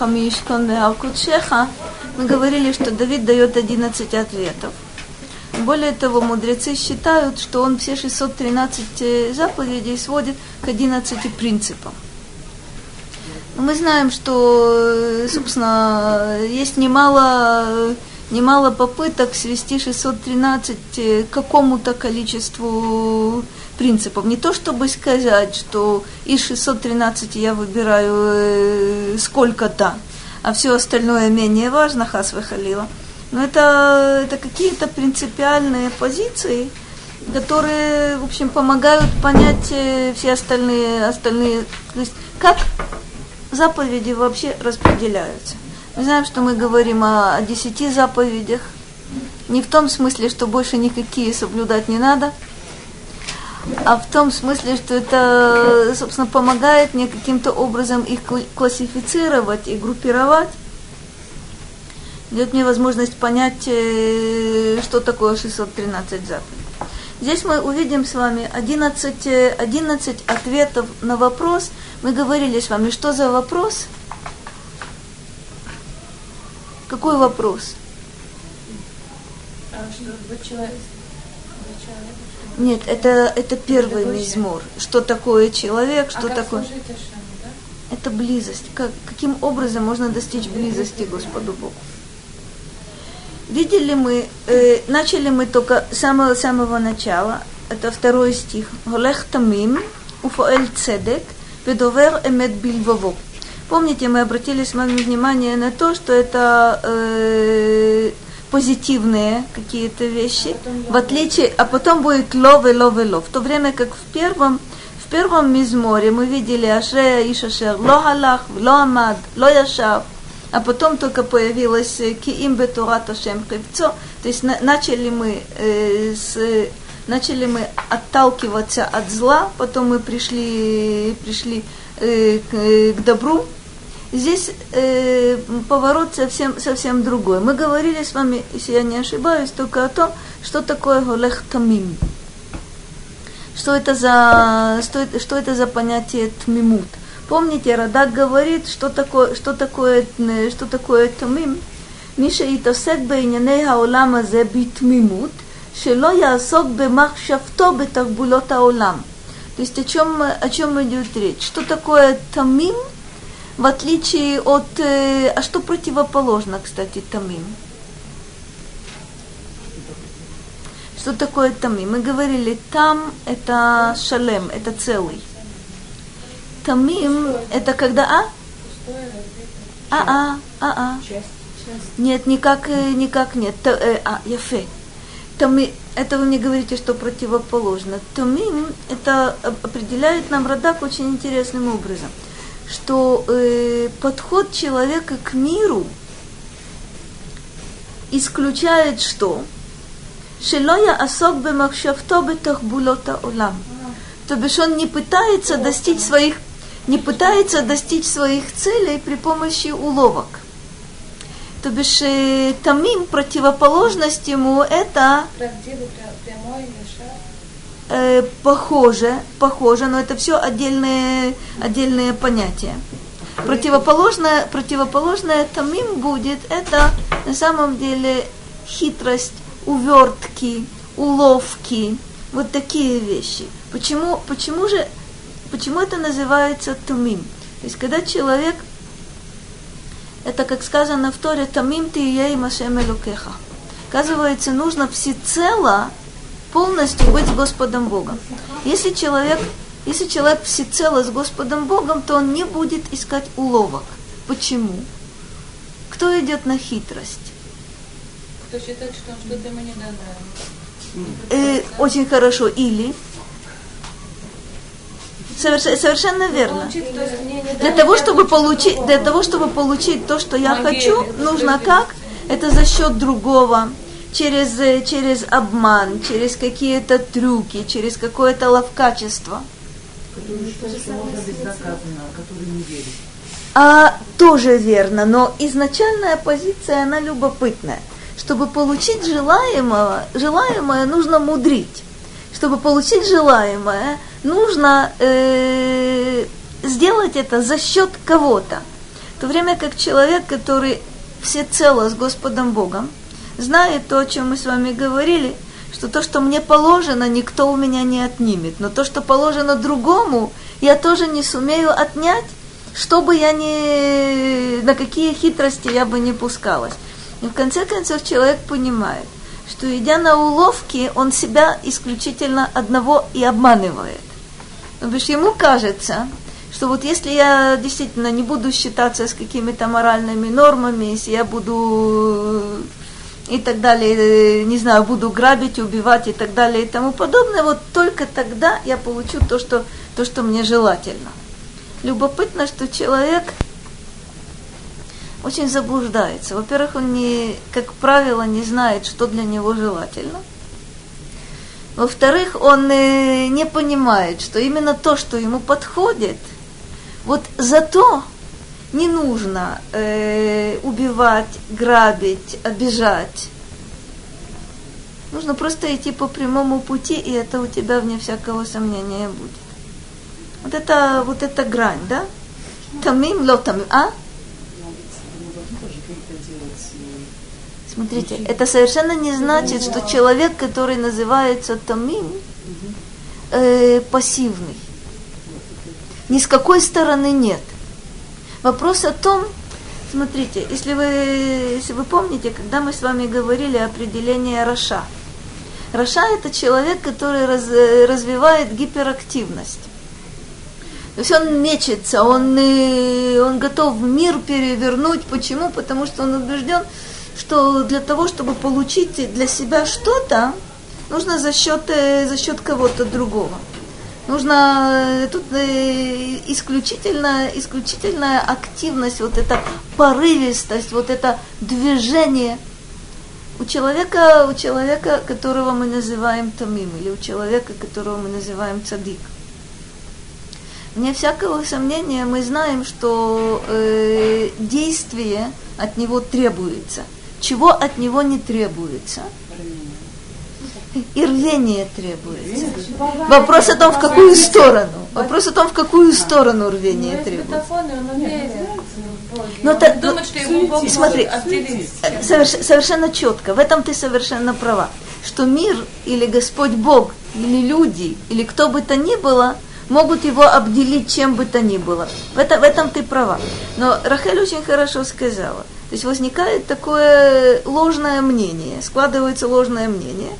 Камишкон Алкутшеха, мы говорили, что Давид дает 11 ответов. Более того, мудрецы считают, что он все 613 э, заповедей сводит к 11 принципам. Мы знаем, что, э, собственно, есть немало, немало попыток свести 613 э, к какому-то количеству принципов. Не то чтобы сказать, что из 613 я выбираю сколько-то, а все остальное менее важно, хас выхалила. Но это, это какие-то принципиальные позиции, которые, в общем, помогают понять э, все остальные, остальные, то есть как заповеди вообще распределяются. Мы знаем, что мы говорим о, о десяти заповедях, не в том смысле, что больше никакие соблюдать не надо, а в том смысле, что это, собственно, помогает мне каким-то образом их классифицировать и группировать, дает мне возможность понять, э, что такое 613 заповедей. Здесь мы увидим с вами 11, 11 ответов на вопрос. Мы говорили с вами, что за вопрос? Какой вопрос? А что, человек, Нет, это, это первый мизмор. Что такое человек, что а такое... Ашему, да? Это близость. Как, каким образом можно достичь близости Господу Богу? Видели мы, э, начали мы только с самого, самого начала, это второй стих. Голех тамим, уфоэль цедек, ведовер эмет бильвово. Помните, мы обратили с вами внимание на то, что это э, позитивные какие-то вещи, в отличие, а потом будет лов и лов и лов. В то время как в первом, в первом мизморе мы видели Ашрея и Шашер, ло халах, ло амад, ло яшав, а потом только появилось э, Киим Бетурат Ашем Хевцо, то есть на, начали мы э, с начали мы отталкиваться от зла, потом мы пришли, пришли э, к, э, к добру. Здесь э, поворот совсем, совсем другой. Мы говорили с вами, если я не ошибаюсь, только о том, что такое голех тамим. Что это за, что, что это за понятие тмимут. Помните, Радак говорит, что такое, что такое, э, что такое тамим. Миша и тосек бейняней хаолама зе битмимут, шело ясок бемахшавто бетарбулот аолам. То есть о чем, о чем идет речь? Что такое тамим – в отличие от... А что противоположно, кстати, тамим? Что такое тамим? Мы говорили, там это шалем, это целый. Тамим это когда а? А, а, а, а. Нет, никак, никак нет. Та, э, а, яфе. Тами, это вы мне говорите, что противоположно. Тамим это определяет нам Радак очень интересным образом, что э, подход человека к миру исключает что? Шелоя асок бемахшавто бетахбулота олам. То бишь он не пытается достичь своих не пытается достичь своих целей при помощи уловок. То бишь э, тамим, противоположность ему, это э, похоже, похоже, но это все отдельные, отдельные понятия. Противоположное, противоположное тамим будет, это на самом деле хитрость, увертки, уловки, вот такие вещи. Почему, почему же Почему это называется тумим? То есть, когда человек, это как сказано в Торе, тамим ты ей машем элукеха. Оказывается, нужно всецело полностью быть с Господом Богом. Если человек, если человек всецело с Господом Богом, то он не будет искать уловок. Почему? Кто идет на хитрость? Кто считает, что он что-то ему не дано. Э, очень хорошо. Или Совершенно верно. Для того, чтобы получить, для того, чтобы получить то, что я хочу, нужно как? Это за счет другого, через, через обман, через какие-то трюки, через какое-то ловкачество. А, тоже верно, но изначальная позиция, она любопытная. Чтобы получить желаемое, желаемое нужно мудрить. Чтобы получить желаемое, нужно э, сделать это за счет кого-то. В то время как человек, который всецело с Господом Богом, знает то, о чем мы с вами говорили, что то, что мне положено, никто у меня не отнимет. Но то, что положено другому, я тоже не сумею отнять, чтобы я не... на какие хитрости я бы не пускалась. И в конце концов человек понимает, что идя на уловки, он себя исключительно одного и обманывает. Потому что ему кажется, что вот если я действительно не буду считаться с какими-то моральными нормами, если я буду и так далее, не знаю, буду грабить, убивать и так далее и тому подобное, вот только тогда я получу то, что, то, что мне желательно. Любопытно, что человек очень заблуждается. Во-первых, он, не, как правило, не знает, что для него желательно. Во-вторых, он э, не понимает, что именно то, что ему подходит, вот зато не нужно э, убивать, грабить, обижать. Нужно просто идти по прямому пути, и это у тебя вне всякого сомнения будет. Вот это, вот эта грань, да? Тамим, ло тамим, а? Смотрите, это совершенно не значит, что человек, который называется תמים, э, пассивный. Ни с какой стороны нет. Вопрос о том, смотрите, если вы, если вы помните, когда мы с вами говорили определение רשע. רשע – это человек, который раз, развивает гиперактивность. То есть он мечется, он, э, он готов мир перевернуть. Почему? Потому что он убежден, что для того, чтобы получить для себя что-то, нужно за счет, э, за счет кого-то другого. Нужно э, тут исключительно, исключительная активность, вот эта порывистость, вот это движение у человека, у человека, которого мы называем Тамим, или у человека, которого мы называем Цадик. Вне всякого сомнения мы знаем, что э, действие от него требуется. Чего от него не требуется? И рвение требуется. Вопрос о том, в какую сторону. Вопрос о том, в какую сторону рвение требуется. Но что ему смотри, соверш, совершенно четко, в этом ты совершенно права, что мир или Господь Бог, или люди, или кто бы то ни было – могут его обделить чем бы то ни было. В, это, в этом ты права. Но Рахель очень хорошо сказала. То есть возникает такое ложное мнение, складывается ложное мнение,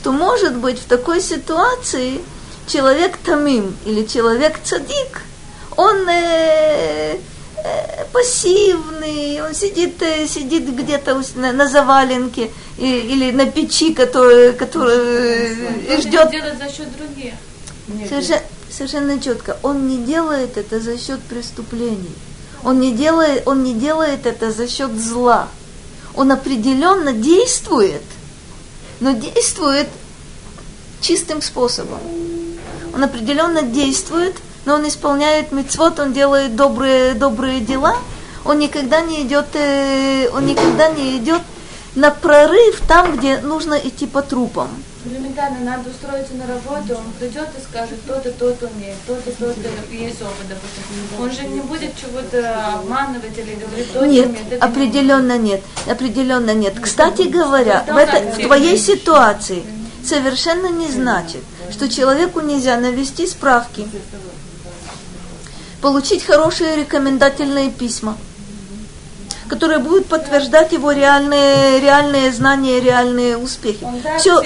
что может быть в такой ситуации человек тамим или человек цадик, он э, э, пассивный, он сидит, э, сидит где-то на, на заваленке и, или на печи, который, который э, ждет. делать за счет других. Совершенно, совершенно четко. Он не делает это за счет преступлений. Он не делает, он не делает это за счет зла. Он определенно действует, но действует чистым способом. Он определенно действует, но он исполняет мецвод, он делает добрые, добрые дела. Он никогда не идет, э, он никогда не идет на прорыв там, где нужно идти по трупам. Элементарно, надо устроиться на работу, он придет и скажет, то-то, то-то умеет, то-то, то-то есть опыт, допустим. Он же не будет чего-то обманывать или говорить, то Нет, умеет, это определенно не нет, определенно нет. Кстати говоря, в, это, в твоей ситуации совершенно не значит, что человеку нельзя навести справки, получить хорошие рекомендательные письма, которые будут подтверждать его реальные, реальные знания, реальные успехи. Все,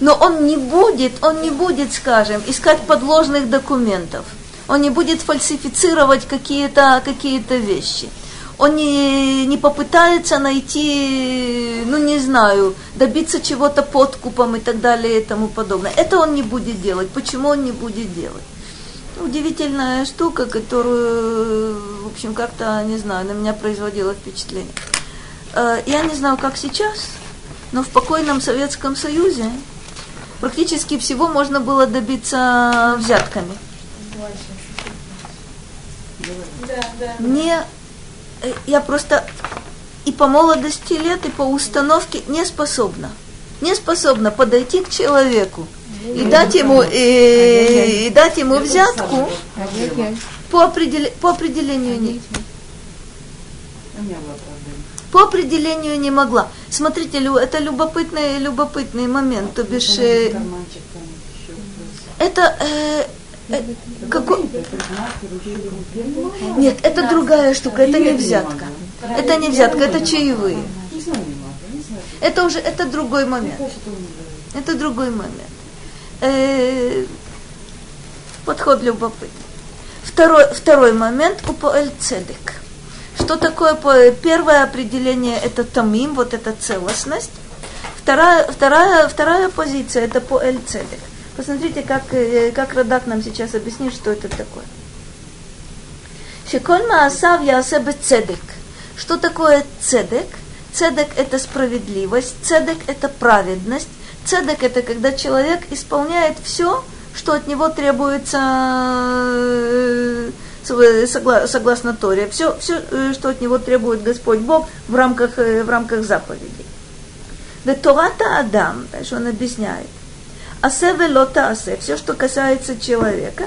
но он не будет, он не будет, скажем, искать подложных документов. Он не будет фальсифицировать какие-то какие вещи. Он не, не попытается найти, ну не знаю, добиться чего-то подкупом и так далее и тому подобное. Это он не будет делать. Почему он не будет делать? Удивительная штука, которую, в общем, как-то, не знаю, на меня производила впечатление. Э, я не знаю, как сейчас, но в покойном Советском Союзе практически всего можно было добиться взятками. Мне, э, я просто и по молодости лет, и по установке не способна. Не способна подойти к человеку и дать ему, и, и дать ему взятку по, определ, по определению нет. По определению не могла. Смотрите, это любопытный, любопытный момент. То бишь, э, это э, э, какой... Нет, это другая штука, это не взятка. Это не взятка, это чаевые. Это уже, это другой момент. Это другой момент. Э, подход любопытный. Второй, второй момент у Поэль Цедек. Что такое первое определение это тамим, вот эта целостность. Вторая, вторая, вторая позиция это по эль цедек. Посмотрите, как, э, как Радак нам сейчас объяснит, что это такое. Шеколь маасав ясе цедек. Что такое цедек? Цедек – это справедливость, цедек – это праведность, цедек – это когда человек исполняет все, что от него требуется э, согласно Торе, все, все, э, что от него требует Господь Бог в рамках, э, в рамках заповедей. Да Тората Адам, дальше он объясняет, асе велота асе, все, что касается человека,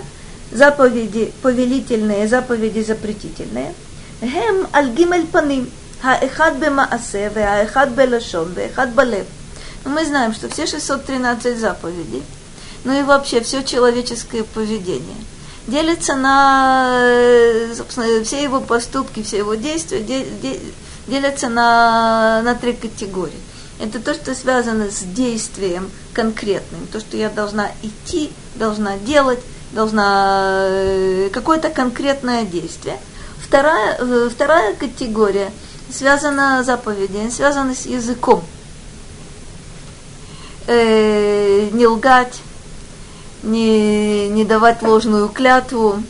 заповеди повелительные, заповеди запретительные, гем альгимель паним, хаэхад бемаасе, веаэхад белашон, веэхад балев. Мы знаем, что все 613 заповедей, ну и вообще все человеческое поведение – делится на, э, собственно, все его поступки, все его действия делятся на, на три категории. Это то, что связано с действием конкретным, то, что я должна идти, должна делать, должна э, какое-то конкретное действие. Вторая, э, вторая категория связана с заповедями, связана с языком. Э, не лгать, не, не давать ложную клятву,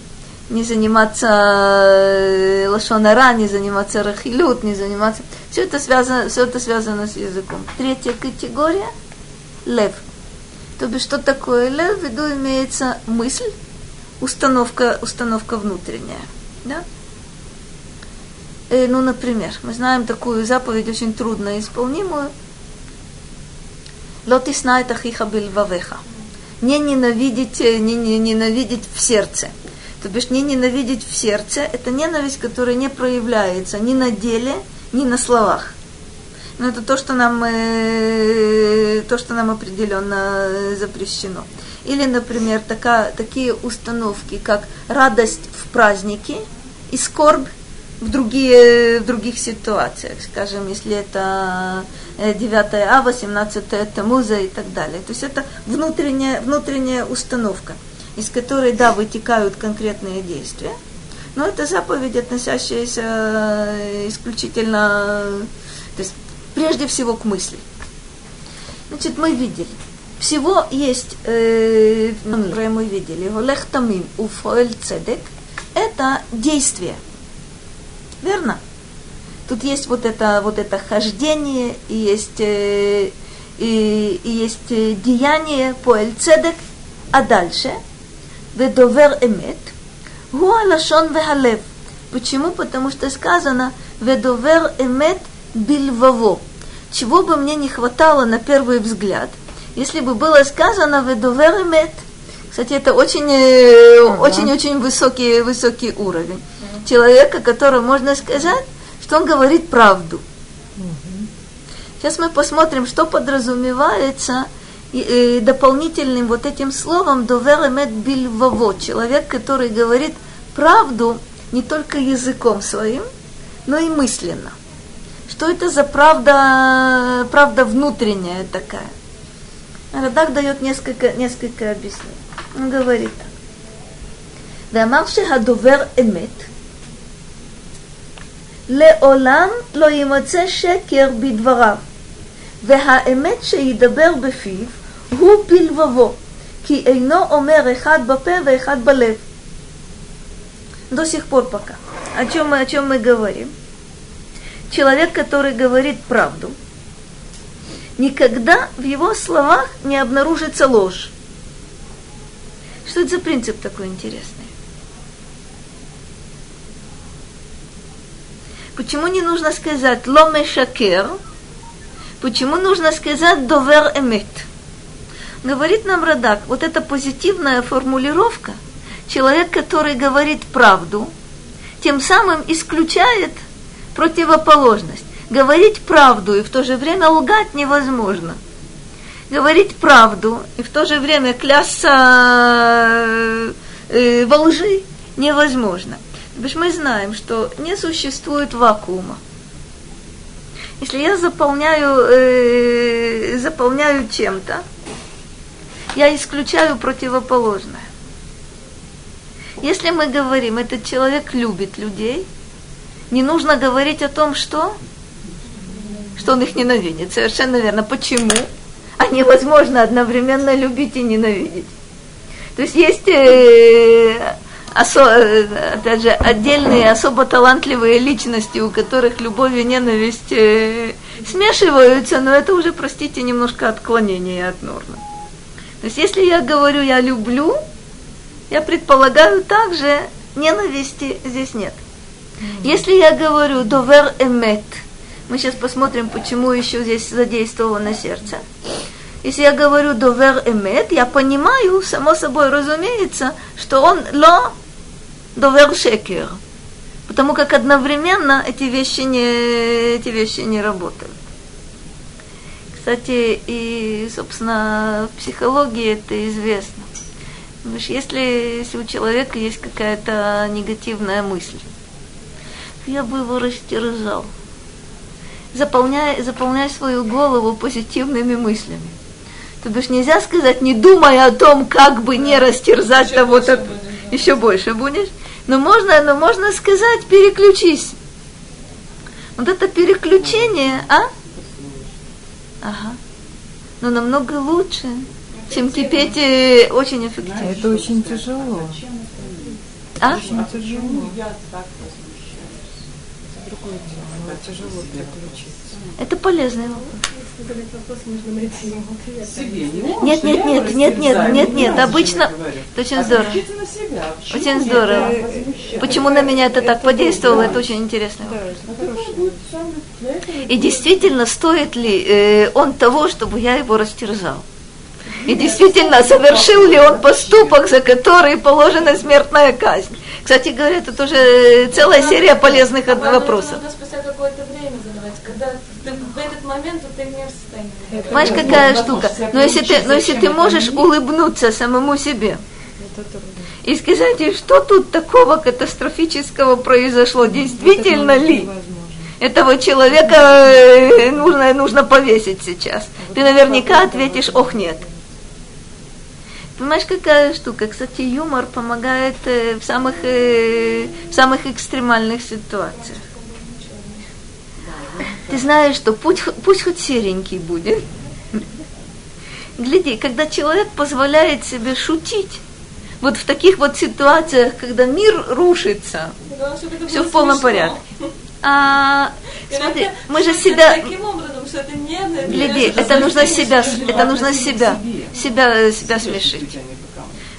не заниматься э, лошонара, не заниматься рахилют, не заниматься... Все это связано, все это связано с языком. Третья категория – лев. То бишь, что такое лев? В виду имеется мысль, установка, установка внутренняя. Да? Э, ну, например, мы знаем такую заповедь, очень трудно исполнимую. Лотис знает ахиха бильвавеха не ненавидеть, э, не, не ненавидеть в сердце. То бишь не ненавидеть в сердце – это ненависть, которая не проявляется ни на деле, ни на словах. Но это то, что нам, э, то, что нам определенно запрещено. Или, например, такая, такие установки, как радость в празднике и скорбь в, другие, в других ситуациях, скажем, если это 9 э, ава, 17 это муза и так далее. То есть это внутренняя, внутренняя установка, из которой, да, вытекают конкретные действия, но это заповедь, относящаяся э, исключительно, то есть прежде всего к мысли. Значит, мы видели, всего есть, э, мы видели, Голех Тамим, Уфоэль Цедек, это действие – Верно? Тут есть вот это, вот это хождение, и есть, э, и, и есть э, деяние по Эльцедек, а дальше ведовер эмет, гуа лашон вехалев. Почему? Потому что сказано ведовер эмет бильваво. Чего бы мне не хватало на первый взгляд, если бы было сказано ведовер эмет. Кстати, это очень, uh-huh. очень, очень высокий, высокий уровень человека, которому можно сказать, что он говорит правду. Сейчас мы посмотрим, что подразумевается и, и дополнительным вот этим словом "доверемет бильваво» – человек, который говорит правду не только языком своим, но и мысленно. Что это за правда, правда внутренняя такая? Радак дает несколько, несколько объяснений. Он говорит так. «Вамарши хадовер эмет» – לעולם לא יימצא שקר בדבריו, והאמת שידבר בפיו הוא בלבבו, כי אינו אומר אחד בפה ואחד балев. До сих пор пока. О чем, мы, о чем мы говорим? Человек, который говорит правду, никогда в его словах не обнаружится ложь. Что это за принцип такой интересный? Почему не нужно сказать ломе шакер? Почему нужно сказать довер эмет? Говорит нам Радак, вот эта позитивная формулировка, человек, который говорит правду, тем самым исключает противоположность. Говорить правду и в то же время лгать невозможно. Говорить правду и в то же время клясться э, э, во лжи невозможно. Потому что мы знаем, что не существует вакуума. Если я заполняю, э, заполняю чем-то, я исключаю противоположное. Если мы говорим, этот человек любит людей, не нужно говорить о том, что, что он их ненавидит. Совершенно верно. Почему? А невозможно одновременно любить и ненавидеть. То есть есть, э, осо, э, опять же, отдельные особо талантливые личности, у которых любовь и ненависть э, смешиваются, но это уже, простите, немножко отклонение от нормы. То есть если я говорю «я люблю», я предполагаю также ненависти здесь нет. Если я говорю «довер эмет», мы сейчас посмотрим, почему еще здесь задействовано сердце. Если я говорю «довер эмет», я понимаю, само собой разумеется, что он «ло довер шекер», потому как одновременно эти вещи не, эти вещи не работают. Кстати, и, собственно, в психологии это известно. Потому что если, если у человека есть какая-то негативная мысль, я бы его растерзал. Заполняй, заполняй свою голову позитивными мыслями. То бишь нельзя сказать, не думая о том, как бы не растерзать еще того, то еще больше будешь. Но можно, но можно сказать, переключись. Вот это переключение, а? Ага. Но намного лучше, чем кипеть э, очень эффективно. Это очень тяжело. А? Очень тяжело. Другое дело, но тяжело переключиться. Это полезный вопрос. Нет, нет, нет, нет, нет, нет, нет. Обычно это очень здорово. Очень здорово. Почему на меня это так подействовало, это очень интересно. И действительно, стоит ли э, он того, чтобы я его растерзал? И действительно, совершил ли он поступок, за который положена смертная казнь? Кстати говоря, это тоже целая серия полезных вопросов. Спустя какое-то время задавать, когда в этот момент ты не в состоянии. Понимаешь, какая штука? Но если ты, но если ты можешь улыбнуться самому себе и сказать, что тут такого катастрофического произошло, действительно ли? Этого человека э, нужно, нужно повесить сейчас. Ты наверняка ответишь, ох, нет. Понимаешь, какая штука? Кстати, юмор помогает э, в, самых, э, в самых экстремальных ситуациях. Ты знаешь, что путь, пусть хоть серенький будет. Гляди, когда человек позволяет себе шутить, вот в таких вот ситуациях, когда мир рушится, да, все в полном смешно. порядке. А, смотри, мы же себя... Таким образом, что это не Гляди, это нужно себя, это нужно себя, себя, себя смешить.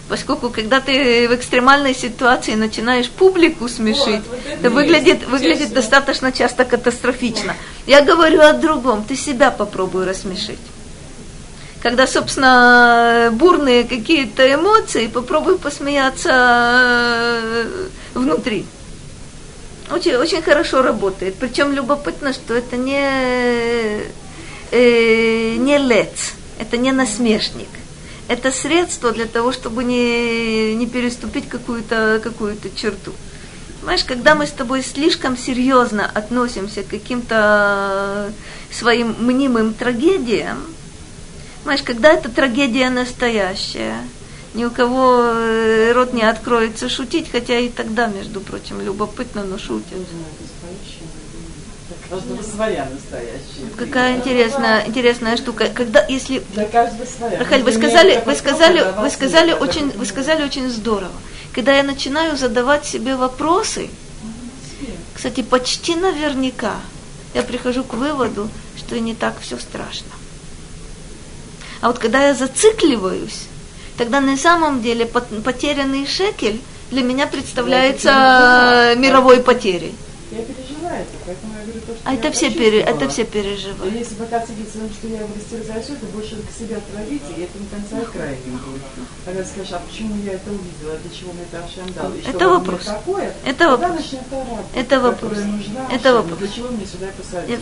Поскольку, когда ты в экстремальной ситуации начинаешь публику смешить, вот, вот это выглядит, выглядит достаточно часто катастрофично. Я говорю о другом. Ты себя попробуй рассмешить. Когда, собственно, бурные какие-то эмоции, попробуй посмеяться э, внутри. Очень, очень хорошо работает. Причем любопытно, что это не, э, не лец, это не насмешник это средство для того, чтобы не, не переступить какую-то какую черту. Понимаешь, когда мы с тобой слишком серьезно относимся к каким-то своим мнимым трагедиям, понимаешь, когда эта трагедия настоящая, ни у кого э, рот не откроется шутить, хотя и тогда, между прочим, любопытно, но шутят каждого своя настоящая. Какая интересная, интересная штука. Когда, если... Для каждого своя. Рахаль, вы сказали, вы сказали, вы сказали очень, вы сказали очень здорово. Когда я начинаю задавать себе вопросы, кстати, почти наверняка я прихожу к выводу, что не так все страшно. А вот когда я зацикливаюсь, тогда на самом деле потерянный шекель для меня представляется мировой потерей. Я переживаю переживаете. Поэтому я говорю, то, что А это все, пере, это все И переживают. Если пока сидится, что я растерзаю все, это больше к себе отравите, и это не конца и края не будет. Когда скажешь, а почему я это увидела, для чего мне это Ашем дал, и что Это вопрос. такое, Это тогда вопрос. радость, Это вопрос. нужна Это Ашему. вопрос. Для чего мне сюда посадили?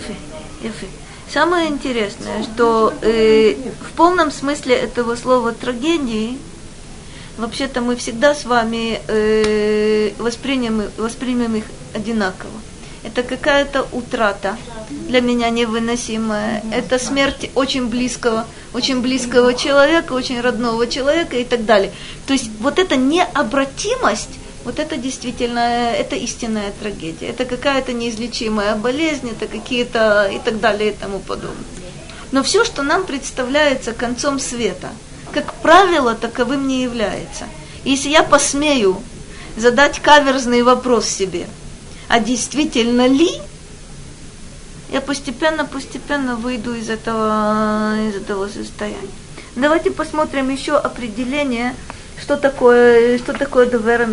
Самое интересное, что э, в полном смысле этого слова трагедии, вообще-то мы всегда с вами э, воспримем, воспримем их одинаково. Это какая-то утрата для меня невыносимая. Это смерть очень близкого, очень близкого человека, очень родного человека и так далее. То есть вот эта необратимость, вот это действительно, это истинная трагедия. Это какая-то неизлечимая болезнь, это какие-то и так далее и тому подобное. Но все, что нам представляется концом света, как правило, таковым не является. Если я посмею задать каверзный вопрос себе, а действительно ли, я постепенно-постепенно выйду из этого, из этого состояния. Давайте посмотрим еще определение, что такое, что такое довера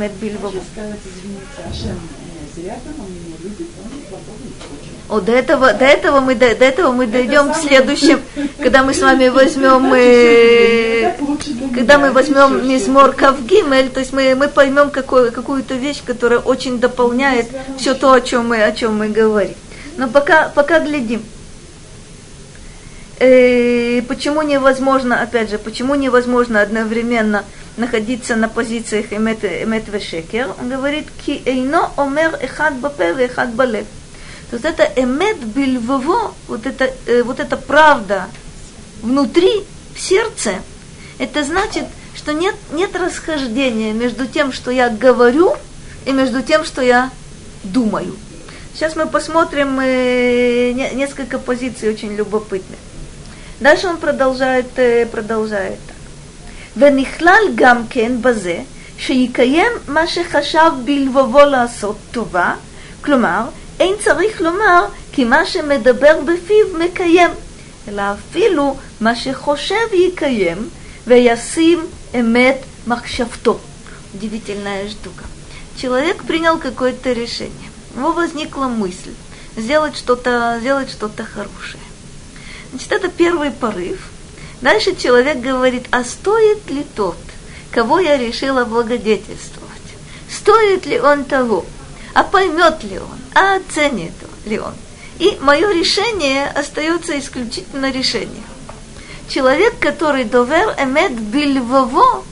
меня зря там, он меня любит, он свободно не хочет. О, до этого, до этого мы, до, до этого мы дойдем в следующем, когда мы с вами возьмем, э, когда мы возьмем мизмор Кавгимель, то есть мы, мы поймем какую, какую-то вещь, которая очень дополняет все то, о чем мы, о чем мы говорим. Но пока, пока глядим. Э, почему невозможно, опять же, почему невозможно одновременно находиться на позициях эмет, вешекер? Он говорит, ки эйно омер эхад бапе вехад балев. То есть это эмет бильвово, вот это, э, вот эта правда внутри, в сердце, это значит, что нет, нет расхождения между тем, что я говорю, и между тем, что я думаю. Сейчас мы посмотрим э, не- несколько позиций очень любопытных. Дальше он продолжает, э, продолжает так. ונכלל גם כן בזה שיקיים מה שחשב בלבבו לעשות טובה, כלומר, אין צריך לומר כי מה שמדבר בפיו מקיים, אלא אפילו מה שחושב יקיים וישים אמת מחשבתו. Удивительная штука. Человек принял какое-то решение. У него возникла мысль сделать что-то, сделать что-то хорошее. Значит, это первый порыв. Дальше человек говорит, а стоит ли тот, кого я решила благодетельствовать? Стоит ли он того? А поймет ли он? А оценит ли он? И мое решение остается исключительно решением. Человек, который довер эмет бильвово,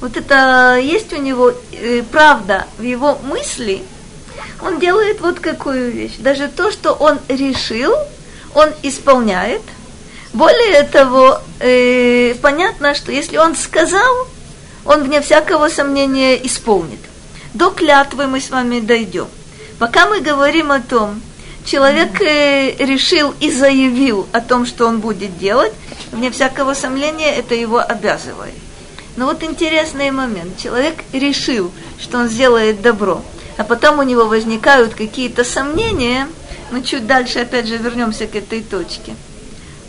вот это есть у него э, правда в его мысли, он делает вот какую вещь. Даже то, что он решил, он исполняет. Более того, э, понятно, что если он сказал, он вне всякого сомнения исполнит. До клятвы мы с вами дойдем. Пока мы говорим о том, человек э, решил и заявил о том, что он будет делать, вне всякого сомнения это его обязывает. Но вот интересный момент. Человек решил, что он сделает добро, а потом у него возникают какие-то сомнения, мы чуть дальше опять же вернемся к этой точке.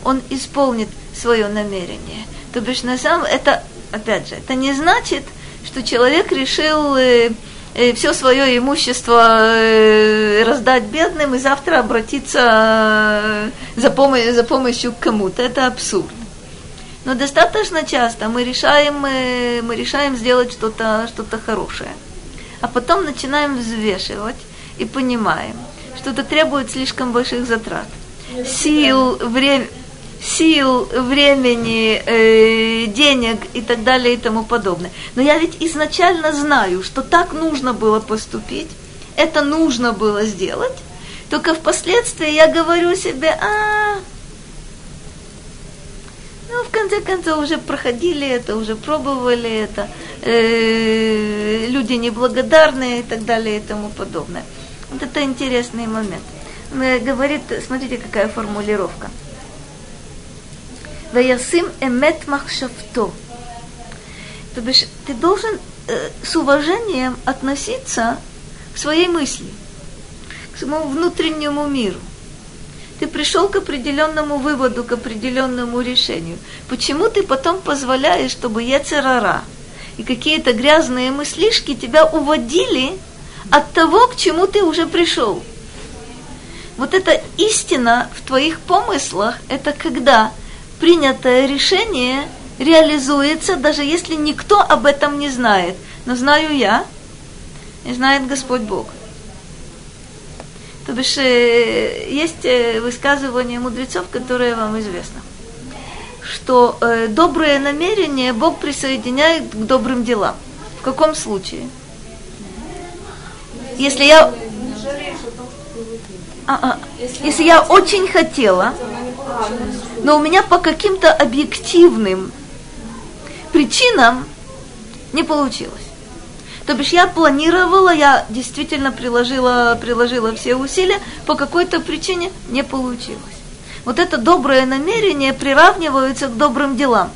Он исполнит свое намерение. То бишь, на самом это, опять же, это не значит, что человек решил э, все свое имущество э, раздать бедным и завтра обратиться э, за, помощью, за помощью к кому-то. Это абсурд. Но достаточно часто мы решаем, э, мы решаем сделать что-то что хорошее. А потом начинаем взвешивать и понимаем, что это требует слишком больших затрат. Сил, время, сил, времени, э, денег и так далее и тому подобное. Но я ведь изначально знаю, что так нужно было поступить, это нужно было сделать, только впоследствии я говорю себе, а, ну, в конце концов, уже проходили это, уже пробовали это, э, люди неблагодарные и так далее и тому подобное. Вот это интересный момент. Э, Говорит, смотрите, какая формулировка. Ваясим эмет махшавто. То бишь, ты должен э, с уважением относиться к своей мысли, к своему внутреннему миру. Ты пришел к определенному выводу, к определенному решению. Почему ты потом позволяешь, чтобы Ецерара и какие-то грязные мыслишки тебя уводили от того, к чему ты уже пришел? Вот эта истина в твоих помыслах, это когда принятое решение реализуется, даже если никто об этом не знает. Но знаю я, и знает Господь Бог. То бишь, э, есть э, высказывание мудрецов, которое вам известно, что э, добрые намерения Бог присоединяет к добрым делам. В каком случае? Если я... А, а, если я очень хотела, но у меня по каким-то объективным причинам не получилось. То бишь я планировала, я действительно приложила, приложила все усилия, по какой-то причине не получилось. Вот это доброе намерение приравнивается к добрым делам.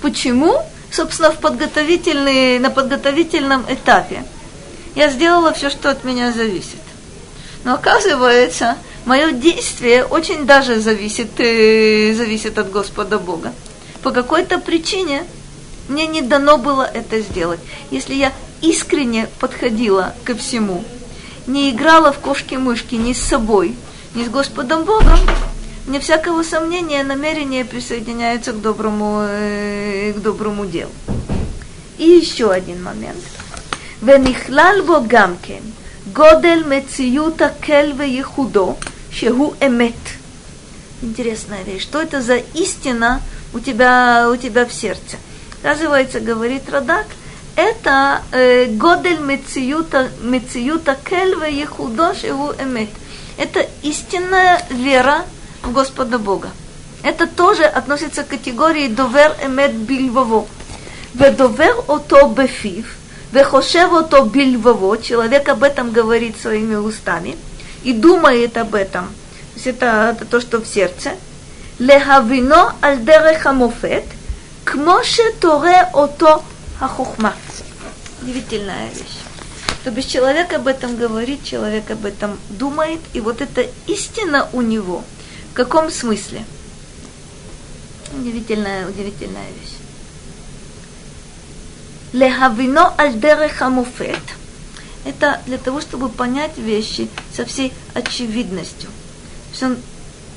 Почему? Собственно, в подготовительный, на подготовительном этапе. Я сделала все, что от меня зависит. Но оказывается, мое действие очень даже зависит, э, зависит от Господа Бога. По какой-то причине мне не дано было это сделать. Если я искренне подходила ко всему, не играла в кошки-мышки ни с собой, ни с Господом Богом, мне всякого сомнения намерения присоединяются к доброму, э, к доброму делу. И еще один момент. Венихлал богамкен – גודל מציאות הקל וייחודו, שהוא אמת. Интересная вещь. Что это за истина у тебя, у тебя в сердце? Оказывается, говорит Радак – это э, годель мециюта, мециюта кельва ехудо шеву эмет. Это истинная вера в Господа Бога. Это тоже относится к категории довер эмет бильвово. Ведовер ото бефив, вехошев ото бильвово, человек об этом говорит своими устами и думает об этом. То есть это, это то, что в сердце. Лехавино альдереха мофет, кмоше торе ото хахухма. Удивительная вещь. То бишь человек об этом говорит, человек об этом думает, и вот эта истина у него. В каком смысле? Удивительная, удивительная вещь. Лехавино альдереха муфет. Это для того, чтобы понять вещи со всей очевидностью. То он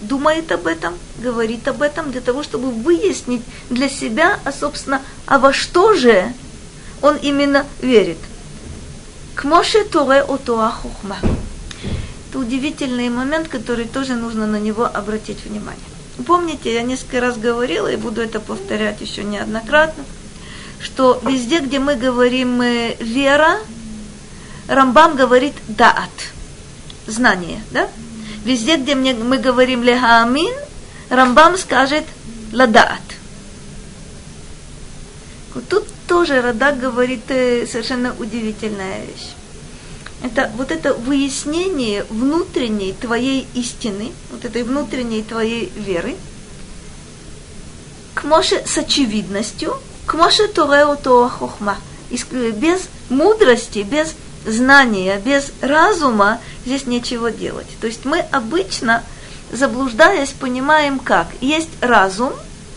думает об этом, говорит об этом, для того, чтобы выяснить для себя, а, собственно, а во что же он именно верит. К Моше Туре Отуа Хухма. Это удивительный момент, который тоже нужно на него обратить внимание. Помните, я несколько раз говорила, и буду это повторять еще неоднократно, что везде, где мы говорим э, вера, Рамбам говорит даат, знание, да? Везде, где мы говорим лехаамин, Рамбам скажет ладаат. Вот тут тоже Радак говорит э, совершенно удивительная вещь. Это вот это выяснение внутренней твоей истины, вот этой внутренней твоей веры, к Моше с очевидностью, к Моше Торео Тоа Хохма. Без мудрости, без знания, без разума здесь нечего делать. То есть мы обычно, заблуждаясь, понимаем как. Есть разум,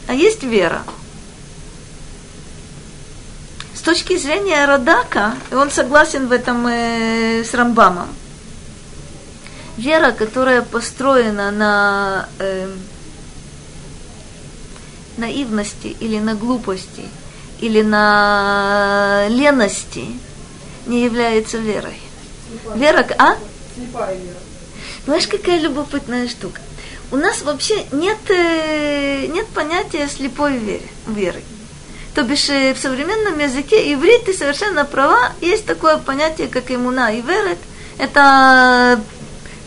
а есть вера. С точки зрения Радака, он согласен в этом э, с Рамбамом, вера, которая построена на э, наивности или на глупости, или на лености, не является верой. Вера, а? Слепая вера. Знаешь, какая любопытная штука? У нас вообще нет, э, нет понятия слепой веры. веры. То бишь в современном языке иврит, ты совершенно права, есть такое понятие, как иммуна и верет. Это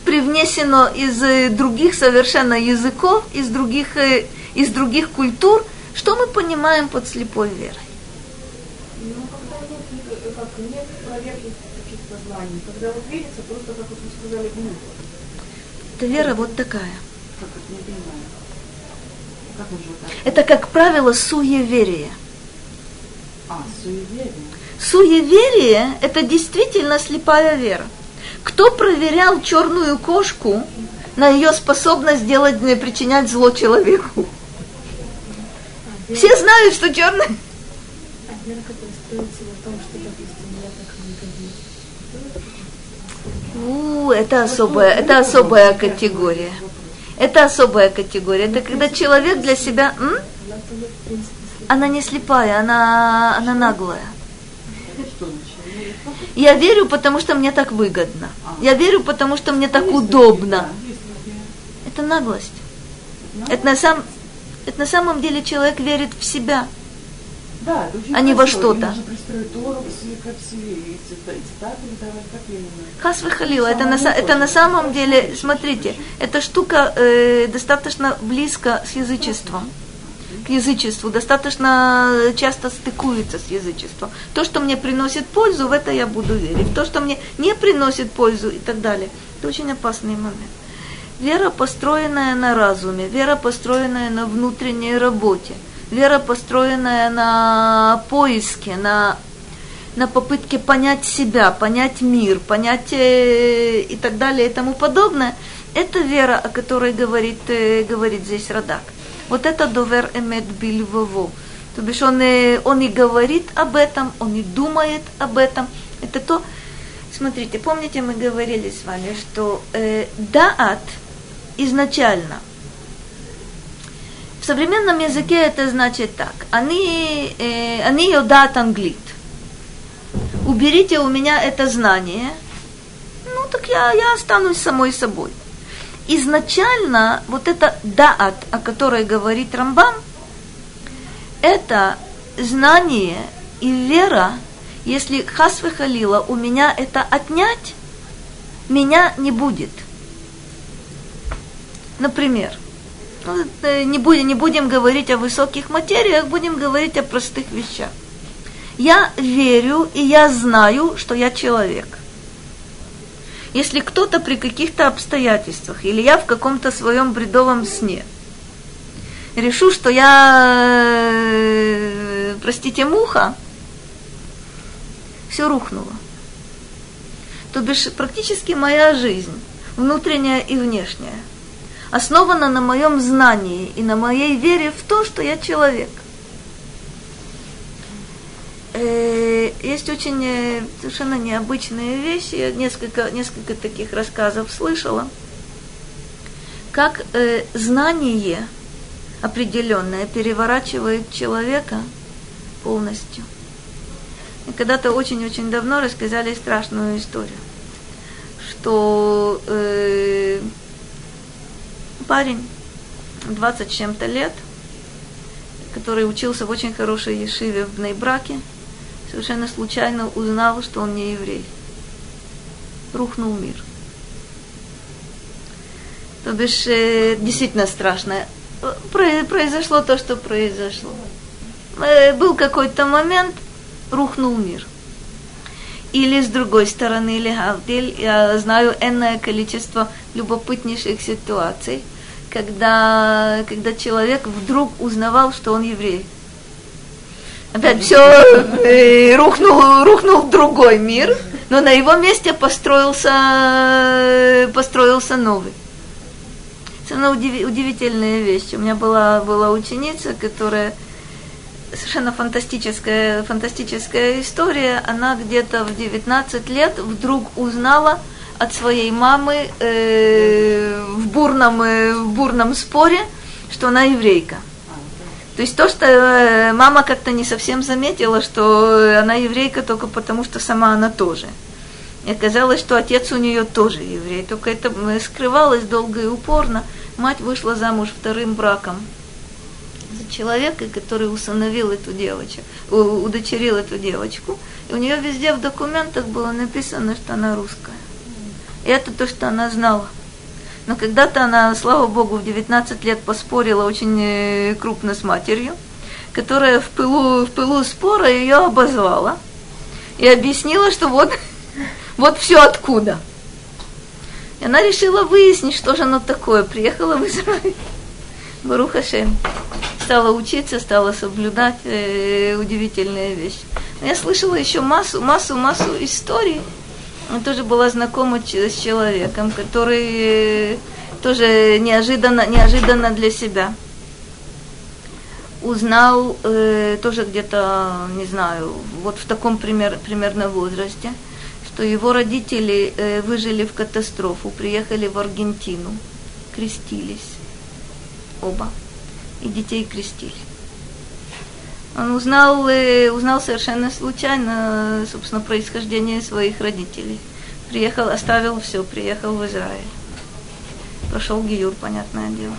привнесено из других совершенно языков, из других, э, из других культур. Что мы понимаем под слепой верой? Ну, когда нет, как, нет проверки знаний, когда вот верится, просто, как вы сказали, глупо. Это вера вот такая. Как, не понимаю. Как это, как правило, суеверие. А, суеверие. Суеверие – это действительно слепая вера. Кто проверял черную кошку на ее способность делать, причинять зло человеку? Все знают, что черная... Это особая, это особая категория. Это особая категория. Это когда человек для себя... М? Она не слепая, она, она наглая. Я верю, потому что мне так выгодно. Я верю, потому что мне так удобно. Это наглость. Это на, сам, это на самом деле человек верит в себя, Да, это очень а не во что-то. Можно пристроить Тору к себе, как себе, и цита- и цитаты выдавать, как именно. Хас халила, это на, это на самом деле, смотрите, эта штука э, достаточно близко с язычеством. К язычеству, достаточно часто стыкуется с язычеством. То, что мне приносит пользу, в это я буду верить. То, что мне не приносит пользу и так далее. Это очень опасный момент. Вера, построенная на разуме, вера, построенная на внутренней работе, вера, построенная на поиске, на на попытке понять себя, понять мир, понять э, и так далее и тому подобное, это вера, о которой говорит, э, говорит здесь Радак. Вот это довер эмет бильвово. То бишь он, э, он и говорит об этом, он и думает об этом. Это то, смотрите, помните, мы говорили с вами, что э, даат изначально в современном языке это значит так. Они, э, они йодат англит уберите у меня это знание, ну так я, я останусь самой собой. Изначально вот это даат, о которой говорит Рамбам, это знание и вера, если хасвы халила у меня это отнять, меня не будет. Например, ну, э, не будем, не будем говорить о высоких материях, будем говорить о простых вещах. Я верю и я знаю, что я человек. Если кто-то при каких-то обстоятельствах, или я в каком-то своем бредовом сне, решу, что я, э, простите, муха, все рухнуло. То бишь практически моя жизнь, внутренняя и внешняя, основана на моем знании и на моей вере в то, что я человек. Э, Есть очень э, совершенно необычные вещи. Я несколько, несколько таких рассказов слышала. Как э, знание определенное переворачивает человека полностью. Когда-то очень-очень давно рассказали страшную историю, что э, парень 20 с чем-то лет, который учился в очень хорошей ешиве в Бнейбраке, совершенно случайно узнал, что он не еврей. Рухнул мир. То бишь, э, действительно страшно. Про- Произошло то, что произошло. Э, Был какой-то момент, рухнул мир. Или с другой стороны, или я знаю энное количество любопытнейших ситуаций, когда, когда человек вдруг узнавал, что он еврей. Опять все рухнул, рухнул другой мир, но на его месте построился, построился новый. Совершенно удиви- удивительная вещь. У меня была, была ученица, которая совершенно фантастическая, фантастическая история. Она где-то в 19 лет вдруг узнала от своей мамы э, в, бурном, э, в бурном споре, что она еврейка. То есть то, что э, мама как-то не совсем заметила, что она еврейка только потому, что сама она тоже. И оказалось, что отец у нее тоже еврей, только это скрывалось долго и упорно. Мать вышла замуж вторым браком за человека, который усыновил эту девочку, удочерил эту девочку. И у нее везде в документах было написано, что она русская. Это то, что она знала. Но когда-то она, слава богу, в 19 лет поспорила очень э, крупно с матерью, которая в пылу, в пылу спора ее обозвала и объяснила, что вот, вот все откуда. И она решила выяснить, что же оно такое. Приехала в Израиль. Баруха Шем. Стала учиться, стала соблюдать. Э, удивительная вещь. Но я слышала еще массу, массу, массу историй. Я тоже была знакома с человеком, который э, тоже неожиданно, неожиданно для себя узнал э, тоже где-то, не знаю, вот в таком пример, примерно возрасте, что его родители э, выжили в катастрофу, приехали в Аргентину, крестились оба, и детей крестили. Он узнал, э, узнал совершенно случайно, собственно, происхождение своих родителей. Приехал, оставил все, приехал в Израиль. Прошел Гиюр, понятное дело.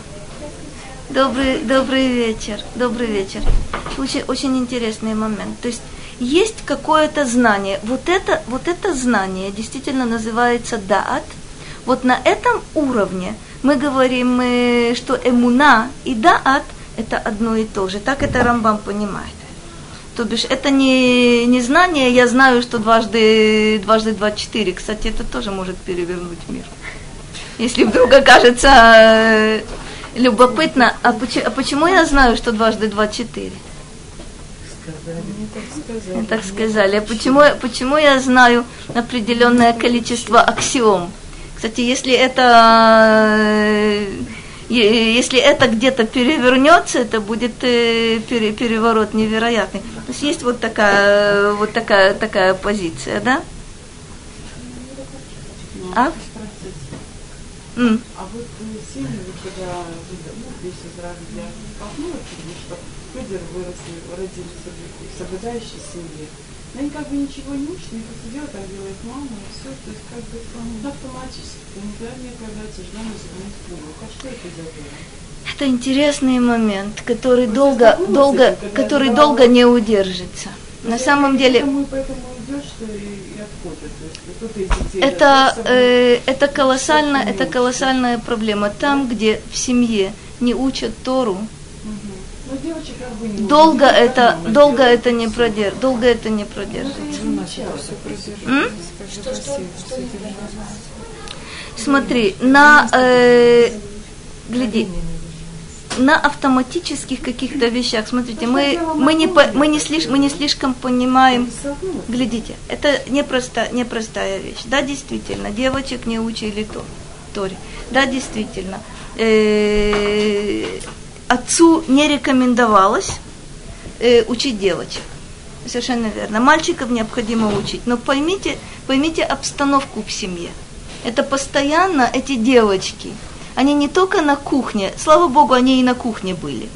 Добрый, добрый вечер, добрый вечер. Очень, очень интересный момент. То есть есть какое-то знание. Вот это, вот это знание действительно называется даат. Вот на этом уровне мы говорим, э, что эмуна и даат – это одно и то же. Так это Рамбам понимает. То бишь, это не, не знание, я знаю, что дважды, дважды два четыре. Кстати, это тоже может перевернуть мир. Если вдруг окажется э, любопытно, а, поч, а почему я знаю, что дважды два четыре? Мне так сказали. А почему, почему я знаю определенное количество аксиом? Кстати, если это э, если это где-то перевернется, это будет э, переворот невероятный. То есть есть вот такая вот такая такая позиция, да? А? Mm. А вот семьи, когда ну, весь Израиль для столкнулась, потому что люди выросли, родились в соблюдающей семье, но они как бы ничего не учат, они просто делают, так делает мама, и все. То есть как бы автоматически, никогда не появляется желание заменить публику. А что это за дело? Это интересный момент, который Вы долго, долго, который долго не удержится. На самом деле, это, э, это, колоссально, это колоссальная проблема. Там, где в семье не учат Тору, Долго это, долго это не продерж, долго это не продержится. Смотри, на, э, гляди, на автоматических каких-то вещах, смотрите, мы, мы, не, мы, не слиш, мы не слишком понимаем, глядите, это непросто, непростая вещь. Да, действительно, девочек не учили то, Торе. Да, действительно. Э, отцу не рекомендовалось э, учить девочек. Совершенно верно. Мальчиков необходимо учить. Но поймите, поймите обстановку в семье. Это постоянно эти девочки. Они не только на кухне, слава богу, они и на кухне были.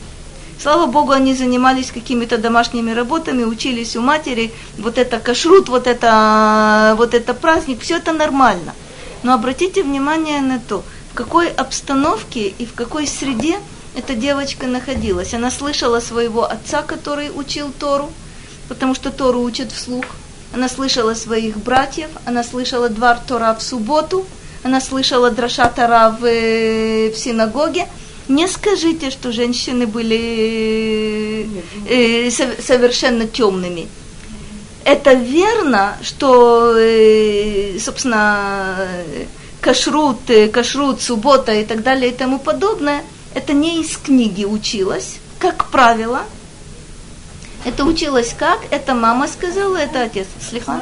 Слава богу, они занимались какими-то домашними работами, учились у матери. Вот это кашрут, вот это, вот это праздник, все это нормально. Но обратите внимание на то, в какой обстановке и в какой среде эта девочка находилась. Она слышала своего отца, который учил Тору, потому что Тору учат вслух. Она слышала своих братьев, она слышала Двар Тора в субботу, она слышала Драша Тора в, э, в синагоге. Не скажите, что женщины были э, совершенно темными. Это верно, что, э, собственно, кашрут, э, кашрут, суббота и так далее и тому подобное – это не из книги училось, как правило. Это училось как? Это мама сказала, это отец. Слиха?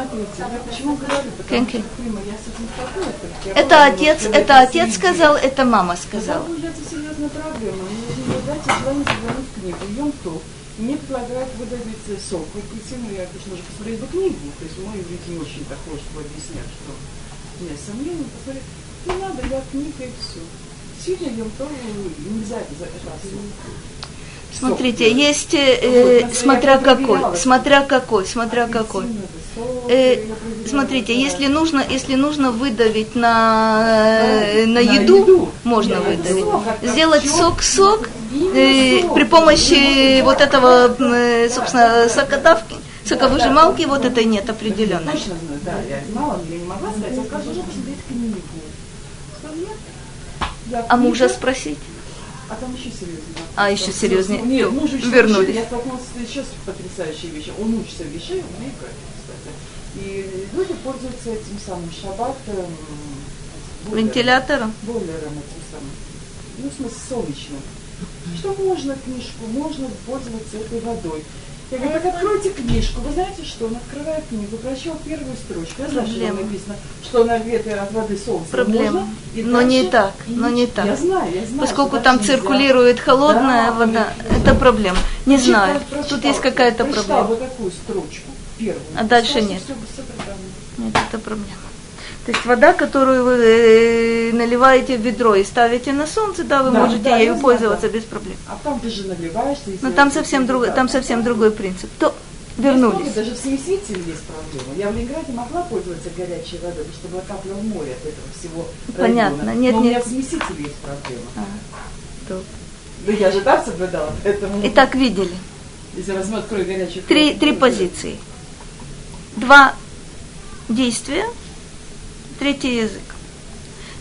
Это отец, это отец сказал, это мама сказала. Мне предлагают выдавить сок. Вот ну, я, конечно же, посмотреть бы книгу. То есть мой язык не очень такой, чтобы объяснять, что у меня сомнения. Посмотреть, не надо, я книга и все. Смотрите, есть, э, смотря какой, смотря какой, смотря какой. Э, смотрите, если нужно, если нужно выдавить на, э, на еду, можно выдавить. Сделать сок-сок э, при помощи вот этого, э, собственно, сокодавки, соковыжималки, вот это нет определенно. Да, я мало, я не могла сказать, я скажу, а мужа спросить? А там еще серьезнее. А, еще серьезнее. Нет, муж еще вернулись. Я столкнулся еще с потрясающей вещью. Он учится вещей, он умеет кстати. И люди пользуются этим самым шаббат бойлером, вентилятором. Бойлером этим самым. Ну, в смысле, солнечным. Что можно книжку, можно пользоваться этой водой. Я говорю, так откройте книжку. Вы знаете что? Он открывает книгу, прочел первую строчку. Я знаю, что написано, что на ветре от воды солнца Проблема. можно. И но дальше, не так, но не так. Я знаю, я знаю. Поскольку там циркулирует холодная да, вода, это проблема. Не Значит, знаю. Тут есть какая-то проблема. вот такую строчку, первую. А дальше нет. Все, все нет, это проблема. То есть вода, которую вы э, наливаете в ведро и ставите на солнце, да, вы Да, можете да, ею пользоваться да. без проблем. А там ты же наливаешься. и Но там сделаешь совсем да. там совсем другой принцип. То Есть вернулись. Даже в смесителе есть проблема. Я в Ленинграде могла пользоваться горячей водой, потому что была капля в море от этого всего Понятно. района. Нет, Но у меня нет. в смесителе есть проблема. А, то. Да я же там соблюдала, поэтому... Итак, видели. Если возьму, открою горячую Три, три позиции. Два действия, третий язык.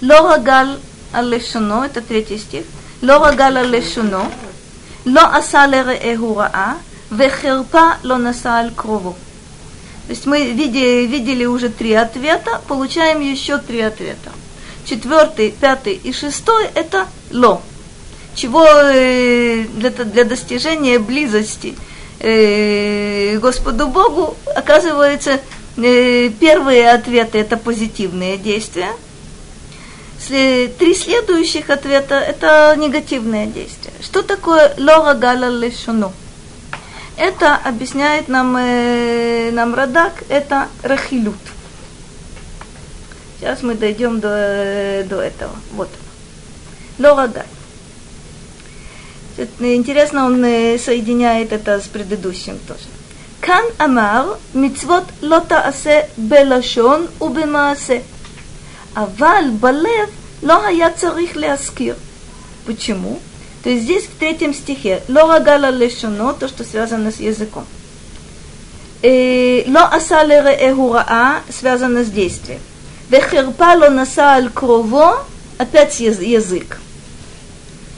Ло гал алешуно, это третий стих. Ло гал алешуно, ло аса лереэгу раа, вехерпа ло наса аль крову. То есть мы видели, видели уже три ответа, получаем еще три ответа. Четвертый, пятый и шестой – это ло. Чего э, для, для достижения близости э, Господу Богу, оказывается, первые ответы – это позитивные действия. Три следующих ответа – это негативные действия. Что такое лора гала лешуну? Это объясняет нам, э, нам Радак, это рахилют. Сейчас мы дойдем до, э, до этого. Вот. Лора Интересно, он э, соединяет это с предыдущим тоже. כאן אמר מצוות לא תעשה בלשון ובמעשה, אבל בלב לא היה צריך להזכיר. Почему? То есть здесь в третьем стихе «Ло рагала лешоно», то, что связано с языком. Э, «Ло аса лереэгу раа» связано с действием. «Вехерпа ло наса аль крово» опять яз- язык.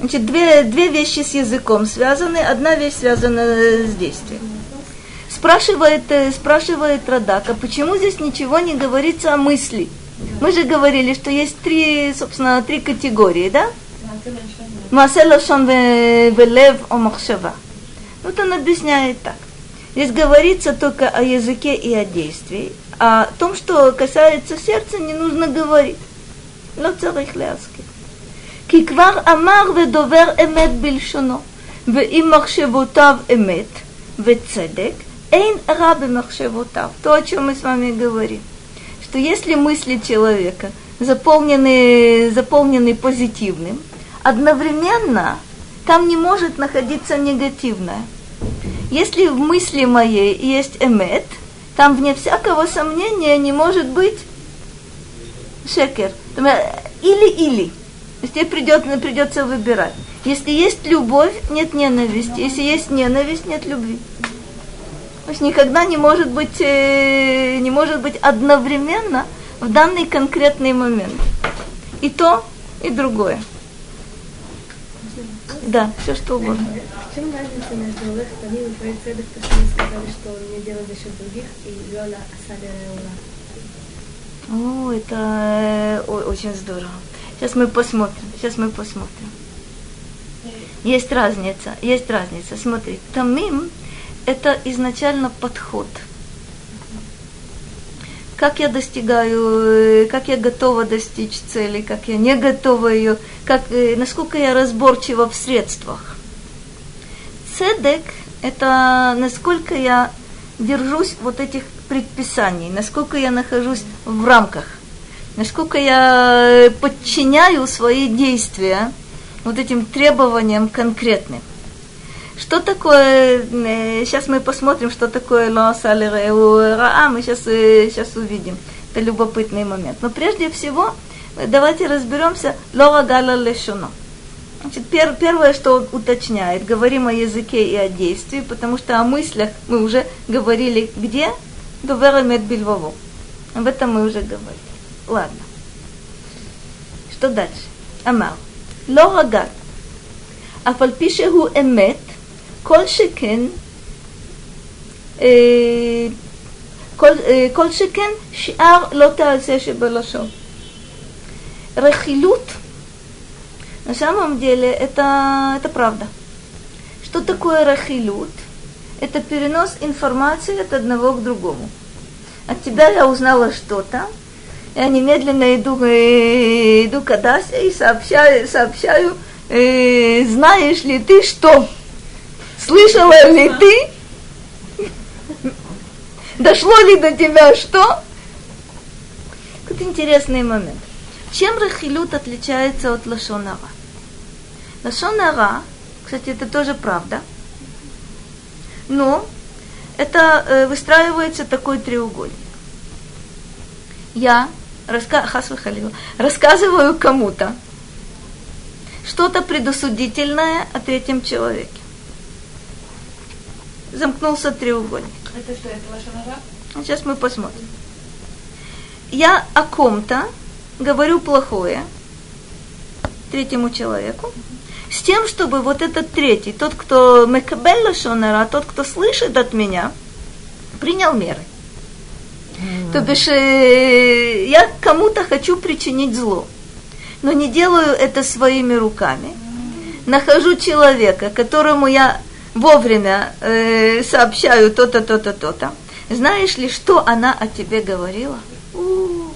Значит, две, две вещи с языком связаны, одна вещь связана с действием. Спрашивает, э, спрашивает Радак, а почему здесь ничего не говорится о мысли? Мы же говорили, что есть три, собственно, три категории, да? Маасе лашон ве- велев о махшава. Вот он объясняет так. Здесь говорится только о языке и о действии, а о том, что касается сердца, не нужно говорить. לא צריך להזכיר. כי כבר אמר ודובר אמת בלשונו, ואם מחשבותיו אמת וצדק, Эйн рабы махшевутав, то, о чем мы с вами говорим, что если мысли человека заполнены, заполнены позитивным, одновременно там не может находиться негативное. Если в мысли моей есть эмет, там вне всякого сомнения не может быть шекер. Или-или. То есть тебе придет, придется выбирать. Если есть любовь, нет ненависти. Если есть ненависть, нет любви. То есть никогда не может быть, э, не может быть одновременно в данный конкретный момент. И то, и другое. Да, все что угодно. В чем разница между Лех Тамим и Цедек, то, что мы сказали, что он не делает за счет других, и Лёля Асаля Реула? О, это э, о- очень здорово. Сейчас мы посмотрим. Сейчас мы посмотрим. Есть разница, есть разница. Смотри, тамим – это изначально подход. Как я достигаю, э, как я готова достичь цели, как я не готова ее, как, э, насколько я разборчива в средствах. Цедек – это насколько я держусь вот этих предписаний, насколько я нахожусь в рамках, насколько я э, подчиняю свои действия вот этим требованиям конкретным. Что такое, э, сейчас мы посмотрим, что такое Лоасалереураа, мы сейчас, сейчас э, увидим. Это любопытный момент. Но прежде всего, э, давайте разберемся лоа Лорагала Лешуно. Значит, пер, первое, что уточняет, говорим о языке и о действии, потому что о мыслях мы уже говорили где? Доверамет Бильвово. Об этом мы уже говорили. Ладно. Что дальше? Амар. А Афальпишеху эмет – כל שכן, אה, כל, אה, כל שכן שאר לא תעשה שבלשון. רכילות, на самом деле, это, это правда. Что такое рахилют? Это перенос информации от одного к другому. От тебя я узнала что-то, я немедленно иду, э, иду к Адасе и сообщаю, сообщаю э, знаешь ли ты что? Слышала ли ты? Дошло ли до тебя что? Вот интересный момент. Чем рахилют отличается от лашонара? Лашонара, кстати, это тоже правда, но это э, выстраивается такой треугольник. Я раска... Рассказываю кому-то что-то предосудительное о третьем человеке. Замкнулся треугольник. Это что, это лошонара? Сейчас мы посмотрим. Я о ком-то говорю плохое третьему человеку, с тем, чтобы вот этот третий, тот, кто мекабелла шонара, тот, кто слышит от меня, принял меры. Mm. То бишь, э, я кому-то хочу причинить зло, но не делаю это своими руками. Mm. Нахожу человека, которому я вовремя э, сообщаю то-то, то-то, то-то. Знаешь ли, что она о тебе говорила? У-у-у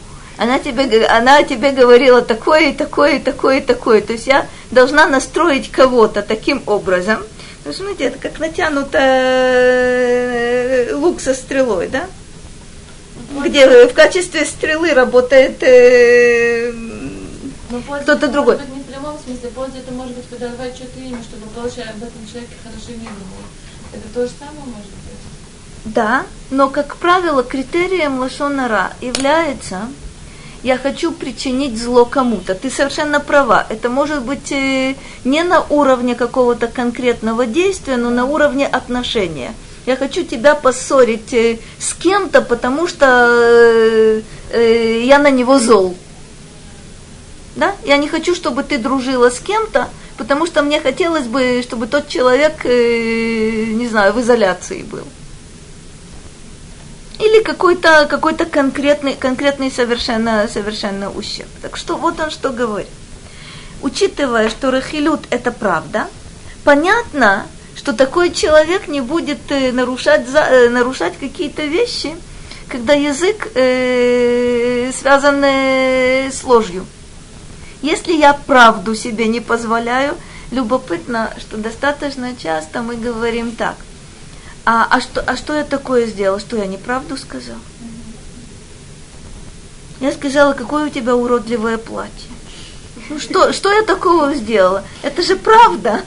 она тебе, она тебе говорила такое, и такое, и такое, и такое. То есть я должна настроить кого-то таким образом. Ну, смотрите, это как натянуто э, лук со стрелой, да? Где в качестве стрелы работает э, кто-то другой. Прямом смысле, польза это может быть подавать что-то имя, чтобы получать об этом человеке хорошо не думал. Это то же самое может быть? Да, но, как правило, критерием лошонара является я хочу причинить зло кому-то. Ты совершенно права. Это может быть э, не на уровне какого-то конкретного действия, но на уровне отношения. Я хочу тебя поссорить э, с кем-то, потому что э, я на него зол. Да? Я не хочу, чтобы ты дружила с кем-то, потому что мне хотелось бы, чтобы тот человек, не знаю, в изоляции был или какой-то какой конкретный, конкретный совершенно, совершенно ущерб. Так что вот он что говорит. Учитывая, что рахилют это правда, понятно, что такой человек не будет э, нарушать, э, нарушать какие-то вещи, когда язык э, связан э, с ложью. Если я правду себе не позволяю, любопытно, что достаточно часто мы говорим так – а, а, что, а что я такое сделала? Что я неправду сказала? Я сказала, какое у тебя уродливое платье. Ну что, что я такого сделала? Это же правда.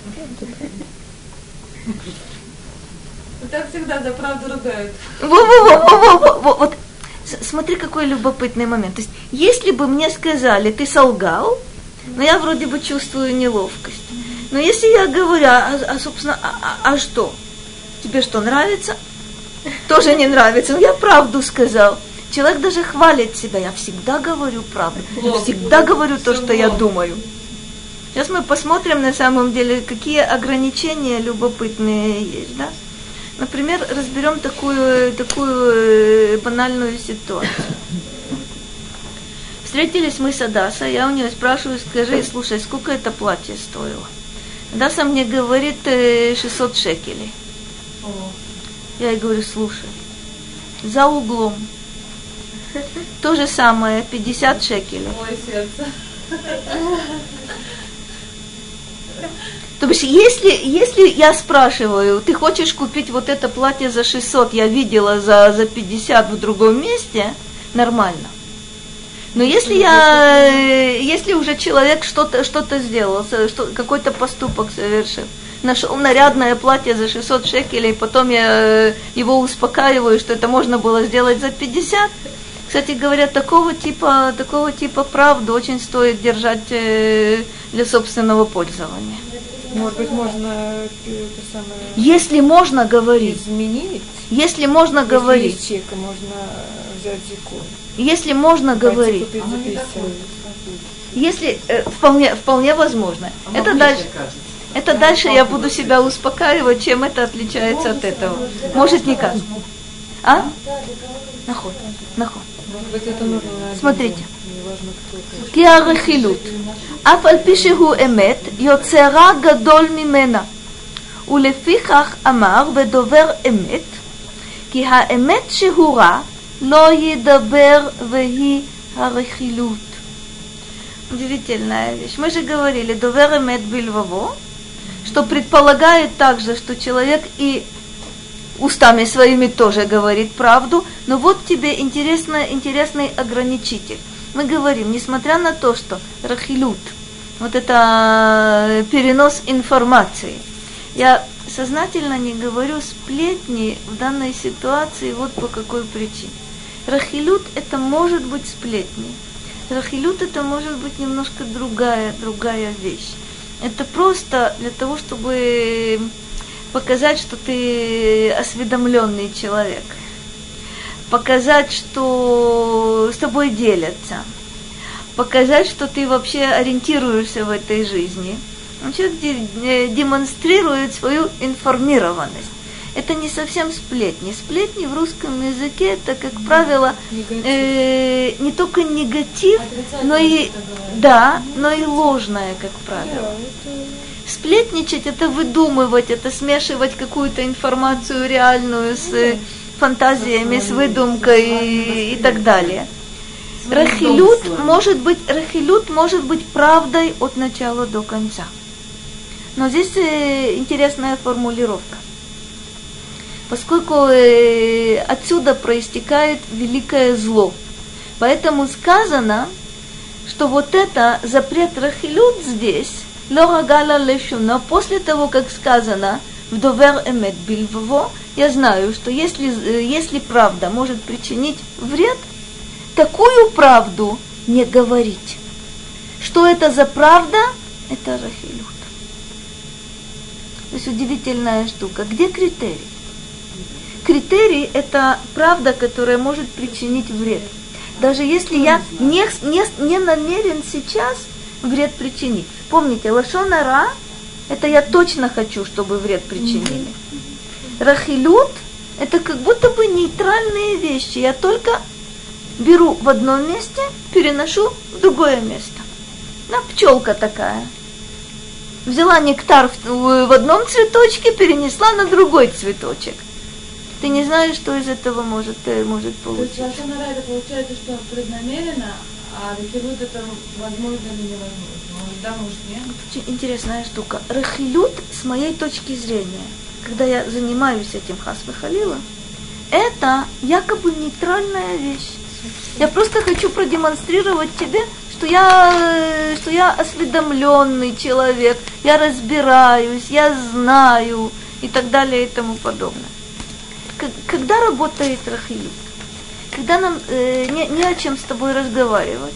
Так всегда за правду ругают. Во-во-во-во-во. Вот смотри, какой любопытный момент. То есть, если бы мне сказали, ты солгал, но я вроде бы чувствую неловкость. Но если я говорю, а, а собственно, а, а, а что? Тебе что, нравится? Тоже не нравится. Но я правду сказал. Человек даже хвалит себя. Я всегда говорю правду. Я всегда говорю то, что я думаю. Сейчас мы посмотрим на самом деле, какие ограничения любопытные есть, да? Например, разберем такую, такую э, банальную ситуацию. Встретились мы с Адасой, я у нее спрашиваю, скажи, слушай, сколько это платье стоило? Адаса мне говорит 600 э, шекелей. Я ей говорю, слушай, за углом то же самое, 50 шекелей. Ой, сердце. То есть, если, если я спрашиваю, ты хочешь купить вот это платье за 600, я видела за, за 50 в другом месте, нормально. Но если я, если уже человек что-то что сделал, что, какой-то поступок совершил, нашел нарядное платье за 600 шекелей, потом я э, его успокаиваю, что это можно было сделать за 50. Кстати говоря, такого типа, такого типа правду очень стоит держать э, для собственного пользования. Может быть, можно это самое... Если можно говорить. Изменить. Если можно Если говорить. Есть чека, можно взять закон. Если можно Пойти говорить. Купить 50. Если э, вполне, вполне возможно. А это дальше. Это дальше я буду себя успокаивать, чем это отличается от этого. Может никак. А? Наход. Наход Может быть, это нужно на один Смотрите. день. Неважно, кто это. כי הרכילות, אף על פי שהוא אמת, יוצרה גדול ממנה. ולפיכך אמר ודובר אמת, כי האמת שהוא רע לא ידבר והיא הרכילות. Удивительная вещь. Мы же говорили, довер эмет бильваво, что предполагает также, что человек и устами своими тоже говорит правду, но вот тебе интересно, интересный ограничитель. мы говорим, несмотря на то, что рахилют, вот это э, перенос информации, я сознательно не говорю сплетни в данной ситуации вот по какой причине. Рахилют это может быть сплетни. Рахилют это может быть немножко другая, другая вещь. Это просто для того, чтобы показать, что ты осведомленный человек. Показать, что с тобой делятся. Показать, что ты вообще ориентируешься в этой жизни. Человек э, демонстрирует свою информированность это не совсем сплетни. Сплетни в русском языке это, как правило, э, не только негатив, но и да, но и ложное, как правило. Сплетничать это выдумывать, это смешивать какую-то информацию реальную с э, фантазиями, с выдумкой и, и так далее. Рахилют может быть, рахилют может быть правдой от начала до конца. Но здесь э, интересная формулировка поскольку э, отсюда проистекает великое зло. Поэтому сказано, что вот это запрет Рахилют здесь, Лорагала лешу, но после того, как сказано в Довер Эмет Бильвово, я знаю, что если, если правда может причинить вред, такую правду не говорить. Что это за правда? Это Рахилют. То есть удивительная штука. Где критерий? критерий – это правда, которая может причинить вред. Даже если я не, не, не намерен сейчас вред причинить. Помните, лошона ра – это я точно хочу, чтобы вред причинили. Рахилют – это как будто бы нейтральные вещи. Я только беру в одном месте, переношу в другое место. На пчелка такая. Взяла нектар в, в одном цветочке, перенесла на другой цветочек – ты не знаешь, что из этого может, э, может получиться. То есть это получается, что преднамеренно, а Рахилют это возможно или невозможно? Может, да, может, нет? Очень интересная штука. Рахилют, с моей точки зрения, когда я занимаюсь этим хасвы халила, это якобы нейтральная вещь. Я просто хочу продемонстрировать тебе, что я, э, что я осведомленный человек, я разбираюсь, я знаю и так далее и тому подобное когда работает Рахилют? Когда нам э, не, не о чем с тобой разговаривать,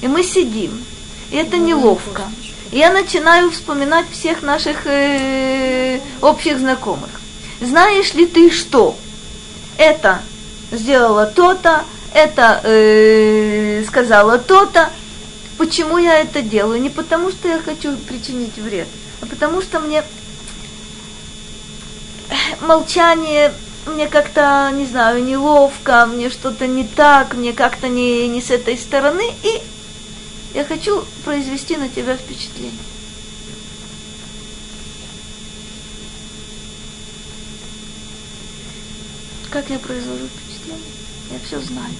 и мы сидим, и это неловко. И я начинаю вспоминать всех наших э, общих знакомых. Знаешь ли ты что? Это сделала то-то, это э, сказала то-то. Почему я это делаю? Не потому, что я хочу причинить вред, а потому что мне молчание мне как-то, не знаю, неловко, мне что-то не так, мне как-то не, не с этой стороны, и я хочу произвести на тебя впечатление. Как я произвожу впечатление? Я все знаю.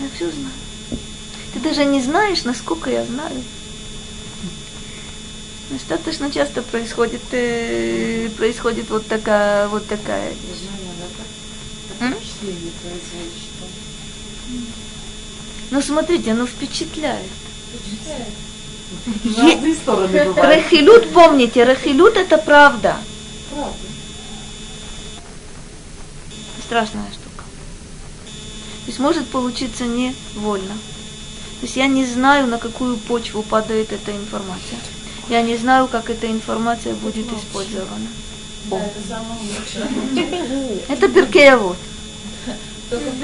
Я все знаю. Ты даже не знаешь, насколько я знаю. Достаточно часто происходит, э, происходит вот такая, вот такая вещь. Ну смотрите, оно впечатляет. Впечатляет. Рахилют, помните, Рахилют это правда. Правда. Страшная штука. То есть может получиться невольно. То есть я не знаю, на какую почву падает эта информация. Я не знаю, как эта информация будет использована. Это перкеевод.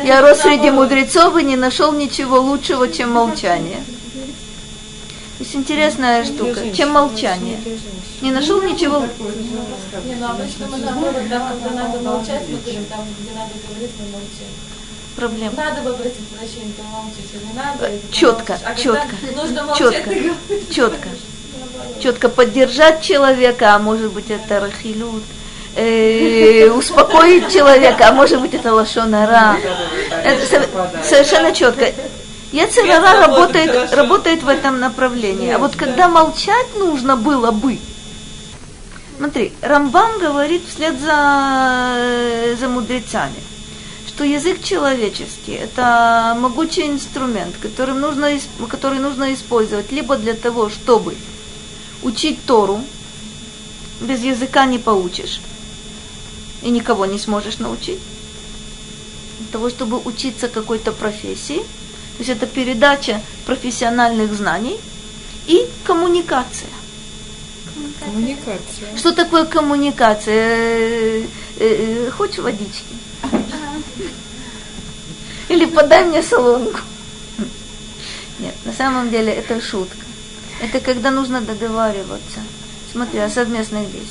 Я рос среди мудрецов и не нашел ничего лучшего, чем молчание. То есть интересная штука, чем молчание. Не нашел ничего. Не, ну обычно мы наоборот, там, когда надо молчать, мы говорим, там, где надо говорить, мы молчим. Проблема. Надо бы обратить прощение, то молчите, не надо. Четко, а четко, четко, ты четко. Четко поддержать человека, а может быть это рахилют, э, успокоить человека, а может быть это лошонара. Это со- совершенно четко. Яцерара работает, работает в этом направлении. А вот когда молчать нужно было бы, Смотри, Рамбам говорит вслед за, за мудрецами, что что язык человеческий – это могучий инструмент, которым нужно, который нужно использовать либо для того, чтобы учить Тору, без языка не поучишь, и никого не сможешь научить, для того, чтобы учиться какой-то профессии, то есть это передача профессиональных знаний и коммуникация. Коммуникация. Что такое коммуникация? Э, э, э, Хочешь водички? Или подай мне солонку. Нет, на самом деле это шутка. Это когда нужно договариваться, смотри, о совместных действиях.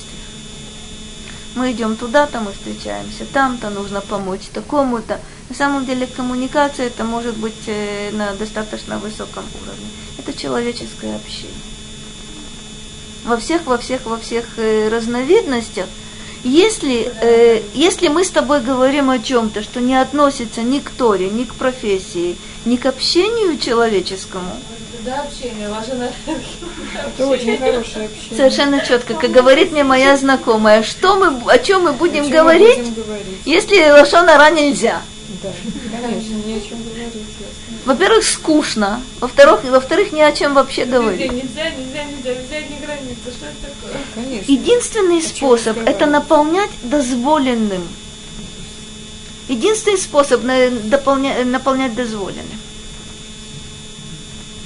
Мы идем туда-то, мы встречаемся, там-то нужно помочь такому-то. На самом деле коммуникация это может быть на достаточно высоком уровне. Это человеческое общение во всех, во всех, во всех э, разновидностях, если, э, если мы с тобой говорим о чем-то, что не относится ни к Торе, ни к профессии, ни к общению человеческому, Да, общение, важно Это очень хорошее общение. совершенно четко, как говорит мне моя знакомая, что мы, о чем мы будем чем мы говорить, будем говорить? если лошонара нельзя. Да, конечно, не о чем говорить. Во-первых, скучно, во-вторых, во-вторых, ни о чем вообще Нельзя, говорить. нельзя, нельзя, нельзя, нельзя, не граница, что это такое? Конечно. Единственный О способ это наполнять дозволенным. Единственный способ на- дополня- наполнять дозволенным.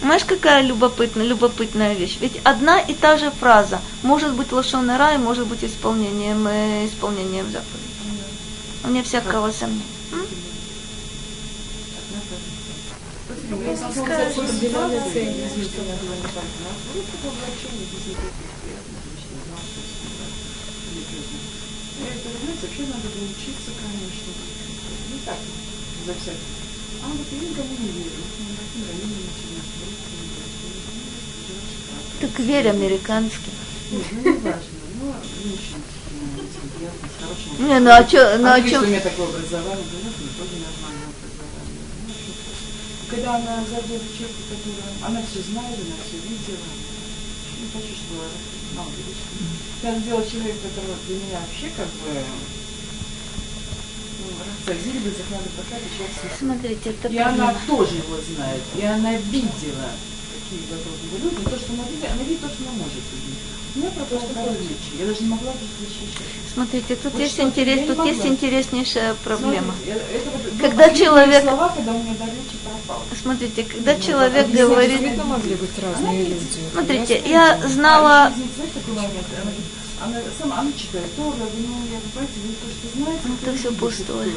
Знаешь, какая любопытная, любопытная вещь? Ведь одна и та же фраза может быть лошонара и может быть исполнением, э, исполнением заповеди. Вне всякого сомнения. Это, знаете, вообще надо было учиться, конечно. Не так, за всякое. Ну. Так верь ну не. Ну, ну а чё, ну а что у меня такое образование, ну, тоже нормальное. Ну, в Когда она зайдет к человеку, который... Она все знает, она все видела. Не хочу, чтобы мало говорить. Надо делать человек, который для меня вообще как бы... Ну, Рафсазиль бы захватывает прокат, человек с Смотрите, это и она тоже его знает. И она видела, какие него люди. И то, что она видит, она видит то, что она может видеть. У меня пропал дар речи. Я даже не могла это защищать. Смотрите, тут Вот есть интерес, тут есть интереснейшая проблема. Смотрите, это вот были Когда человек- слова, когда у меня дар речи пропал. Смотрите, когда Ну, человек говорит, Действительно могли быть разные люди. смотрите, я знала, Она, сама, она читает Тору, я говорю, ну, я говорю, знаете, вы то, что знаете, Ну, это видите пустое.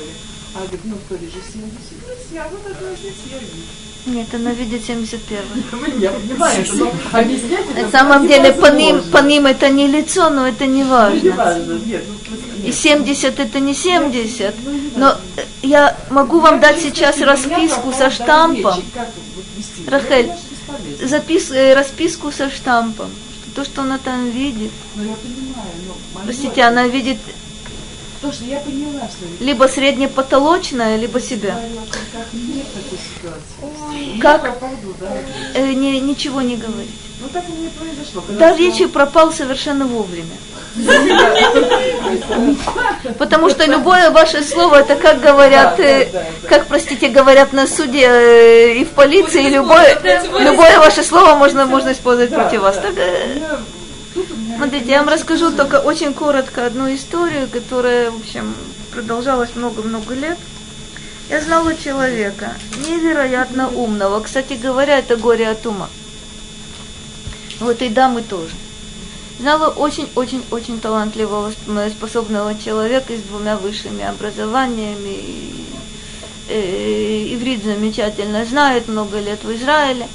А говорит, ну, Торе же 70 лет, я вот это здесь я вижу. нет, она видит 71 Я понимаю, но объяснять это На самом деле по ним, по ним это не лицо, но это не Ну, не важно. нет, ну, И нет. 70 это не 70. Но э, я могу вам дать сейчас расписку со штампом. Рахель, запис, э, расписку со штампом. То, что она там видит. Ну, я понимаю, но... мое- Простите, она видит То, что я поняла, что... либо среднепотолочное, либо себя. Говорила, как ситуации. Как? Я попаду, да. Э, не, ничего не говорить. Ну, так и не произошло. Когда Дар сказала- речи пропал совершенно вовремя. Потому что любое ваше слово, это как говорят, э, Да, да, да. как, простите, говорят на суде э, и в полиции, любое, любое ваше слово можно, можно использовать Да, против вас. да. Так, Смотрите, я вам расскажу только очень коротко одну историю, которая, в общем, продолжалась много-много лет. Я знала человека, невероятно умного. Кстати говоря, это горе от ума. У этой дамы тоже. Знала очень-очень-очень талантливого, способного человека с двумя высшими образованиями. И, э, иврит замечательно знает, много лет в Израиле.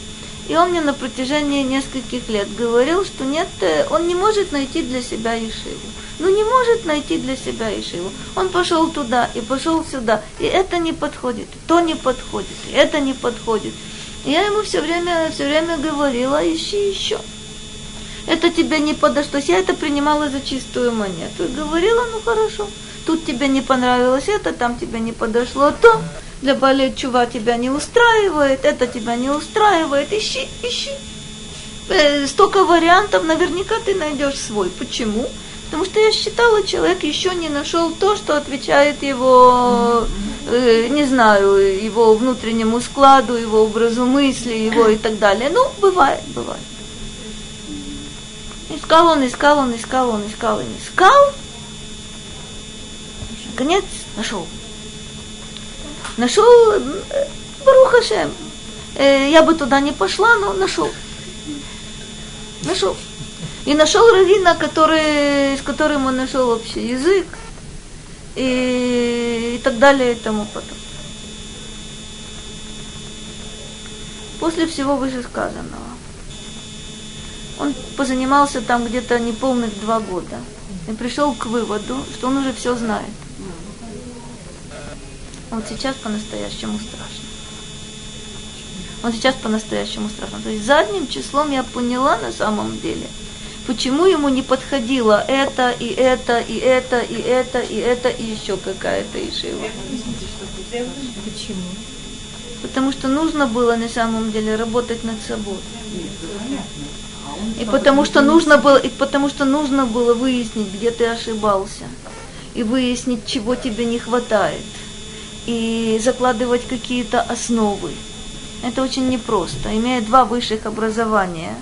И он мне на протяжении нескольких лет говорил, что нет, э, он не может найти для себя Ешиву. Ну не может найти для себя Ешиву. Он пошел туда и пошел сюда, и это не подходит, то не подходит, это не подходит. Я ему все время, все время говорила, ищи еще. Это тебе не подошло. Я это принимала за чистую монету. И говорила, ну хорошо, тут тебе не понравилось это, там тебе не подошло то. Для болеть чува тебя не устраивает, это тебя не устраивает. Ищи, ищи. Э, столько вариантов, наверняка ты найдешь свой. Почему? Потому что я считала, человек еще не нашел то, что отвечает его, э, не знаю, его внутреннему складу, его образу мысли, его и так далее. Ну, бывает, бывает. Искал он, искал он, искал он, искал и искал. Наконец нашел. Нашел э, Барухашем. Э, я бы туда не пошла, но нашел. Нашел. И нашел равина, который, с которым он нашел общий язык и, и так далее и тому потом. После всего вышесказанного он позанимался там где-то неполных два года и пришел к выводу, что он уже все знает. Вот сейчас по-настоящему страшно. Вот сейчас по-настоящему страшно. То есть задним числом я поняла на самом деле, почему ему не подходило это, и это, и это, и это, и это, и еще какая-то ишива. Почему? Потому что нужно было на самом деле работать над собой. И потому что нужно было, и потому что нужно было выяснить, где ты ошибался, и выяснить, чего тебе не хватает, и закладывать какие-то основы. Это очень непросто. Имея два высших образования,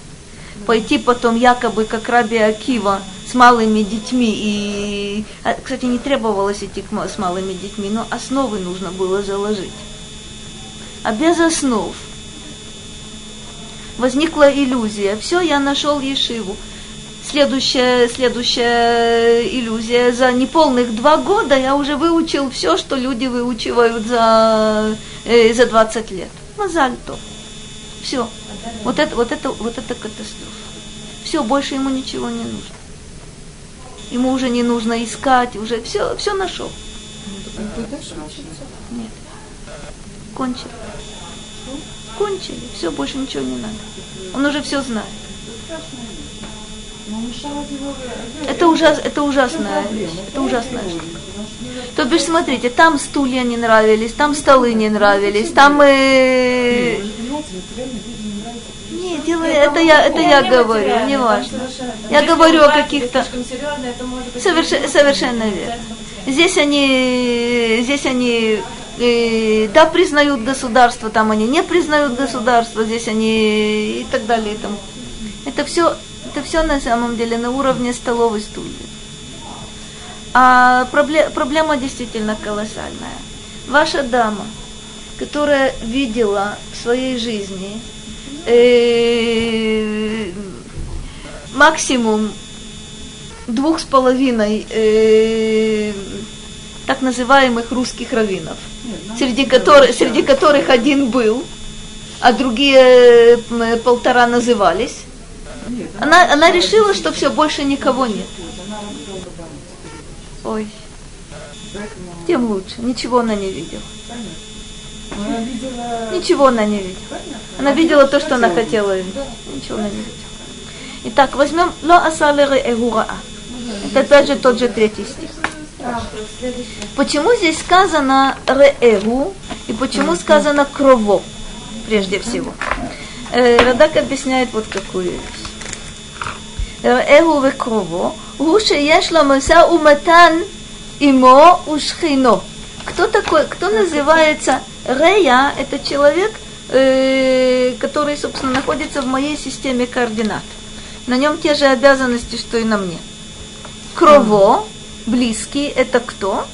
пойти потом якобы как Раби Акива с малыми детьми и, а, кстати, не требовалось идти с малыми детьми, но основы нужно было заложить. А без основ – возникла иллюзия. Все, я нашел Ешиву. Следующая, следующая иллюзия. За неполных два года я уже выучил все, что люди выучивают за, э, за 20 лет. Мазальто. Все. Вот это, вот, это, вот это катастрофа. Все, больше ему ничего не нужно. Ему уже не нужно искать, уже все, все нашел. Нет. Кончил кончили, все, больше ничего не надо. Он уже все знает. Это, ужас, это ужасная вещь. Это ужасная штука. То бишь, смотрите, там стулья не нравились, там столы не нравились, там... Э... Не, дело, это я, это я говорю, не важно. Я говорю о каких-то... Совершенно, совершенно верно. Здесь они, здесь они и, да, признают государство, там они не признают государство, здесь они и так далее. Там. Это все, это все на самом деле на уровне столовой стулья. А проблема, проблема действительно колоссальная. Ваша дама, которая видела в своей жизни э, максимум двух с половиной э, так называемых русских раввинов – среди, которых, среди которых один был, а другие полтора назывались. Она, она решила, что все, больше никого нет. Ой, тем лучше. Ничего она не видела. Ничего она не видела. Она видела то, что она хотела. Ничего она не видела. Итак, возьмем Ло Асалеры Эгураа. Это опять же тот же третий стих. Почему здесь сказано реэгу и почему сказано крово прежде всего? Э, Радак объясняет вот какую вещь. Реэгу ве крово, гуше ешло маса уматан имо ушхино. Кто называется Рея, это человек, который, собственно, находится в моей системе координат. На нем те же обязанности, что и на мне. Крово, близкий – это кто?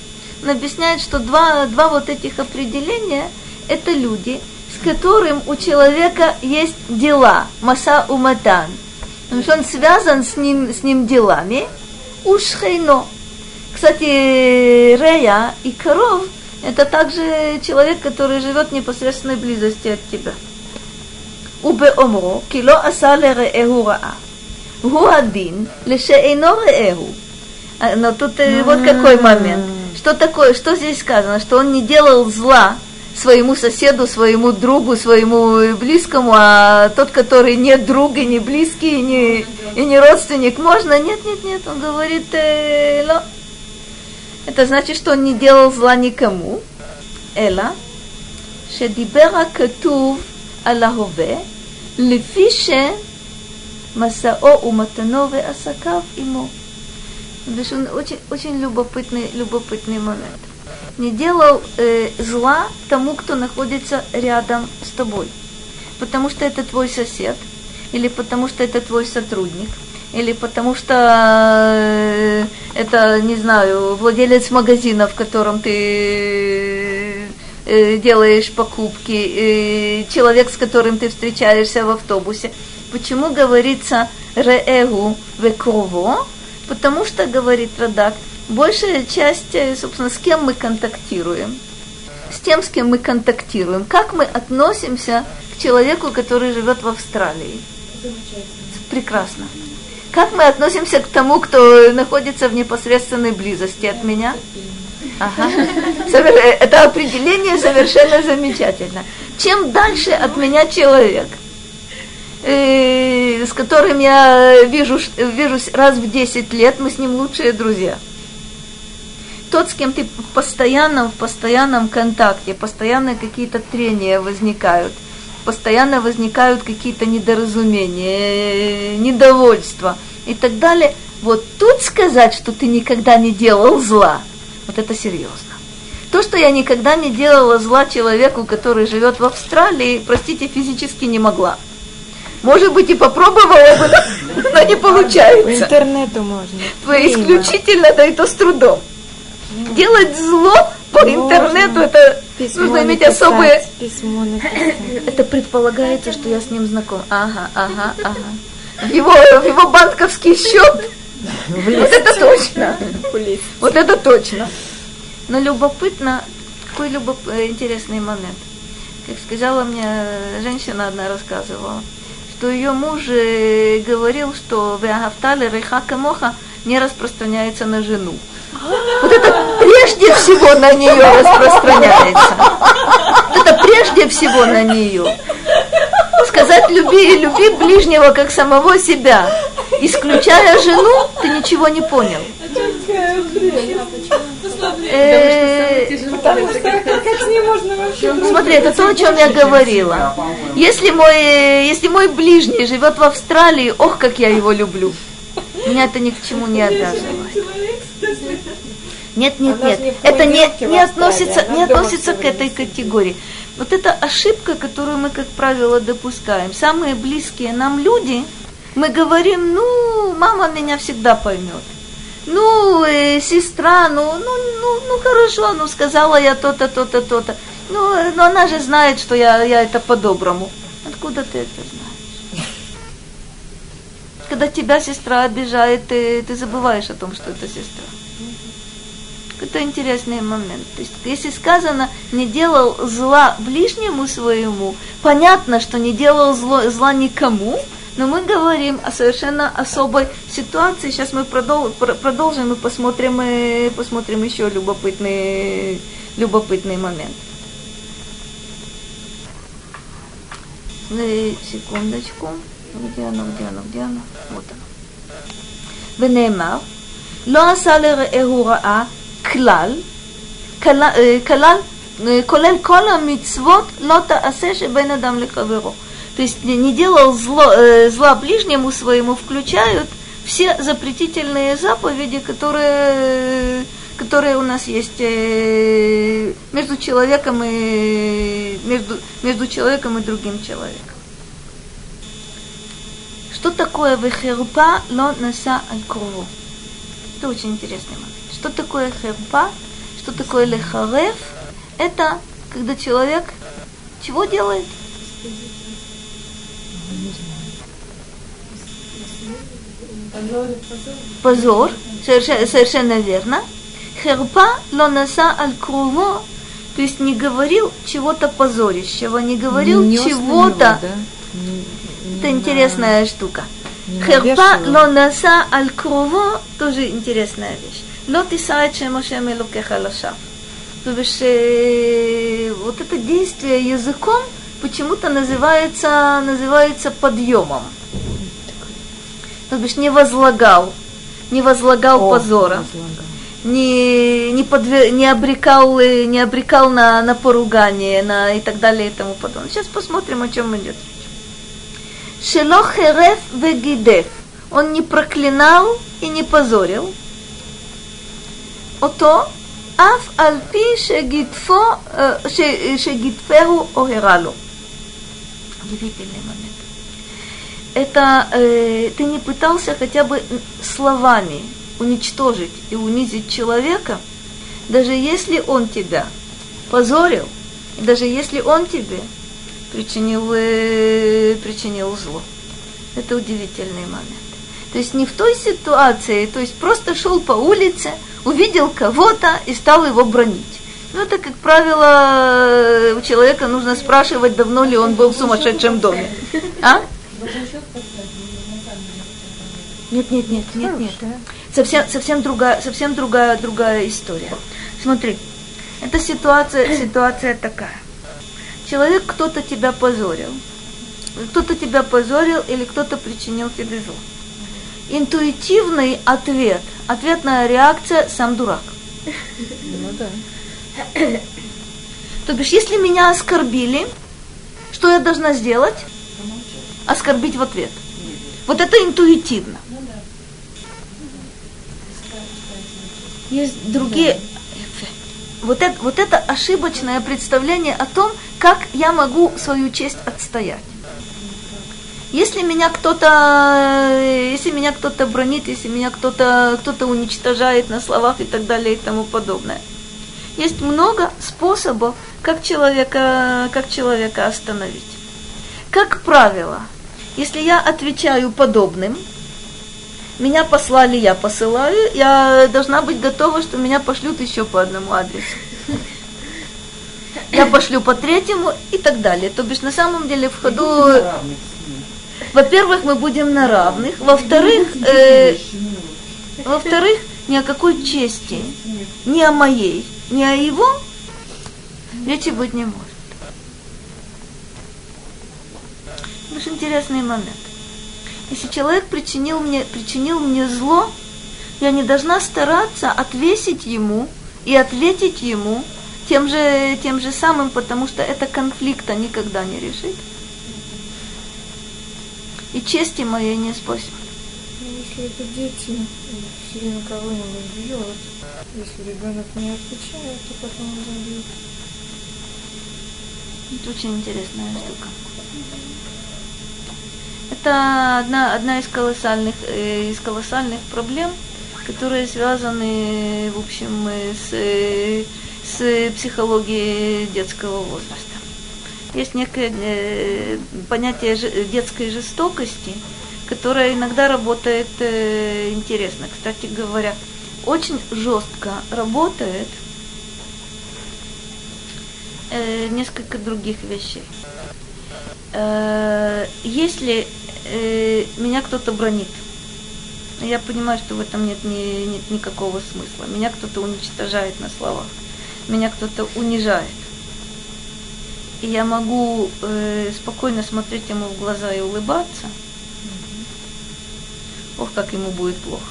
Он объясняет, что два, два вот этих определения – это люди, с которым у человека есть дела, маса уматан Потому что он связан с ним, с ним делами, ушхейно. Кстати, Рея и Коров – это также человек, который живет в непосредственной близости от тебя. ובאומרו, כי לא עשה לרעהו רעה. הוא הדין לשאינו רעהו. А, но тут э, вот какой момент. Что такое, что здесь сказано? Что он не делал зла своему соседу, своему другу, своему близкому, а тот, который не друг и не близкий, и не, и не родственник, можно? Нет, нет, нет, он говорит, эло. Это значит, что он не делал зла никому. Эла. Шедибера катув аллахове. Лефише масао уматанове асакав ему. Потому что очень, очень любопытный, любопытный момент не делал э, зла тому, кто находится рядом с тобой. Потому что это твой сосед, или потому что это твой сотрудник, или потому что э, это, не знаю, владелец магазина, в котором ты э, делаешь покупки, э, человек, с которым ты встречаешься в автобусе. Почему говорится «реэгу векрово»? Потому что, говорит Радак, большая часть, э, собственно, с кем мы контактируем, с тем, с кем мы контактируем, как мы относимся к человеку, который живет в Австралии. Прекрасно. Как мы относимся к тому, кто находится в непосредственной близости от меня? Ага. Это определение совершенно замечательно. Чем дальше от меня человек, э, с которым я вижу, вижусь раз в 10 лет, мы с ним лучшие друзья. Тот, с кем ты в постоянном, в постоянном контакте, постоянно какие-то трения возникают, постоянно возникают какие-то недоразумения, недовольства и так далее. Вот тут сказать, что ты никогда не делал зла, вот это серьезно. То, что я никогда не делала зла человеку, который живет в Австралии, простите, физически не могла. Может быть, и попробовала бы, но не получается. По интернету можно. Исключительно, да и то с трудом. Делать зло по интернету, это Письмо нужно иметь написать, особые... Письмо написать. Это предполагается, что я с ним знаком. Ага, ага, ага. В его, в его банковский счет. Вот это точно. Вот это точно. Но любопытно, какой любоп... э, интересный момент. Как сказала мне э, женщина одна рассказывала, что ее муж э, говорил, что Веагафтали Рейха Камоха не распространяется на жену. Вот это прежде всего на нее распространяется. Вот это прежде всего на нее. Сказать люби, люби ближнего как самого себя, исключая жену, ты ничего не понял. Э, Потому что как с ним можно вообще Смотри, это то, о чем я говорила. Если мой, если мой ближний живет в Австралии, ох, как я его люблю. Меня это ни к чему не обязывает. Нет, нет, нет. Это не, не относится, она не относится к этой категории. Вот это ошибка, которую мы, как правило, допускаем. Самые близкие нам люди, мы говорим, ну, мама меня всегда поймет. Ну, э, сестра, ну, ну, ну, ну, хорошо, ну, сказала я то-то, то-то, то-то. Ну, э, но она же знает, что я, я это по-доброму. Откуда ты это знаешь? Когда тебя сестра обижает, ты, ты забываешь о том, что это сестра. Это интересный момент. То есть, если сказано, не делал зла ближнему своему, понятно, что не делал зло, зла никому, но мы говорим о совершенно особой ситуации. Сейчас мы продол- пр- продолжим и посмотрим, э, посмотрим еще любопытный, любопытный момент. Э, Секундочку Где оно, где оно, где оно? Вот оно. ונאמר, לא עשה לרעהו רעה כלל, כלל, אה, כלל, אה, כולל כל המצוות לא תעשה שבין אדם לחברו. То есть не не делал зло, э, зла ближнему своему, включают все запретительные заповеди, которые, которые у нас есть э, между человеком и между, между человеком и другим человеком. Что такое вехерпа ло наса аль крову? Это очень интересный момент. Что такое херпа? Что такое лехарев? Это когда человек чего делает? Позор, совершенно, совершенно верно. Херпа лонаса аль круво, то есть не говорил чего-то позорящего, не говорил чего-то. да? Это интересная штука. Херпа лонаса аль крово тоже интересная вещь. Лотисает шемошем и лукеха. То бишь, э, вот это действие языком почему-то называется, называется подъемом. То бишь, не возлагал, не возлагал О, позора, не, не, подве, не обрекал, э, не обрекал на, на поругание на, и так далее и тому подобное. Сейчас посмотрим, о чем идет речь. Шело херев вегидев. Он не проклинал и не позорил. Ото аф альпи э, шегитферу охералу. Удивительный момент. Это э, ты не пытался хотя бы словами уничтожить и унизить человека, даже если он тебя позорил, даже если он тебе причинил, э, причинил зло. Это удивительный момент. То есть не в той ситуации, то есть просто шел по улице, увидел кого-то и стал его бронить. Ну, это, как правило, у человека нужно спрашивать, давно ли он был в сумасшедшем доме. А? Нет, нет, нет, нет, нет. Совсем, совсем другая, совсем другая, другая история. Смотри, эта ситуация, ситуация такая. Человек, кто-то тебя позорил, кто-то тебя позорил или кто-то причинил тебе зло. Интуитивный ответ, ответная реакция – сам дурак. Ну да. То бишь, если меня оскорбили, что я должна сделать? Оскорбить в ответ. Вот это интуитивно. Есть другие... Вот это, вот это ошибочное представление о том, как я могу свою честь отстоять. Если меня кто-то, если меня кто-то бронит, если меня кто-то, кто-то уничтожает на словах и так далее и тому подобное, есть много способов, как человека, как человека остановить. Как правило, если я отвечаю подобным, меня послали, я посылаю, я должна быть готова, что меня пошлют еще по одному адресу. Я пошлю по третьему и так далее. То бишь, на самом деле, в ходу... Во-первых, мы будем на равных. Во-вторых, э, во-вторых, ни о какой чести, ни о моей, ни о его речи быть не может. Очень интересный момент. Если человек причинил мне, причинил мне зло, я не должна стараться отвесить ему и ответить ему тем же, тем же самым, потому что это конфликта никогда не решит. И чести моей не спасет. Ну, Если это дети, все время кого-нибудь бьет, если ребенок не отвечает, то потом его бьют. Это очень интересная штука. Это одна, одна из колоссальных, э, из колоссальных проблем, которые связаны, в общем, э, с, э, с психологией детского возраста. Есть некое понятие детской жестокости, которое иногда работает интересно. Кстати говоря, очень жестко работает несколько других вещей. Э, если э, меня кто-то бронит, я понимаю, что в этом нет, ни, нет никакого смысла. Меня кто-то уничтожает на словах, меня кто-то унижает. И я могу э, спокойно смотреть ему в глаза и улыбаться. Ох, как ему будет плохо.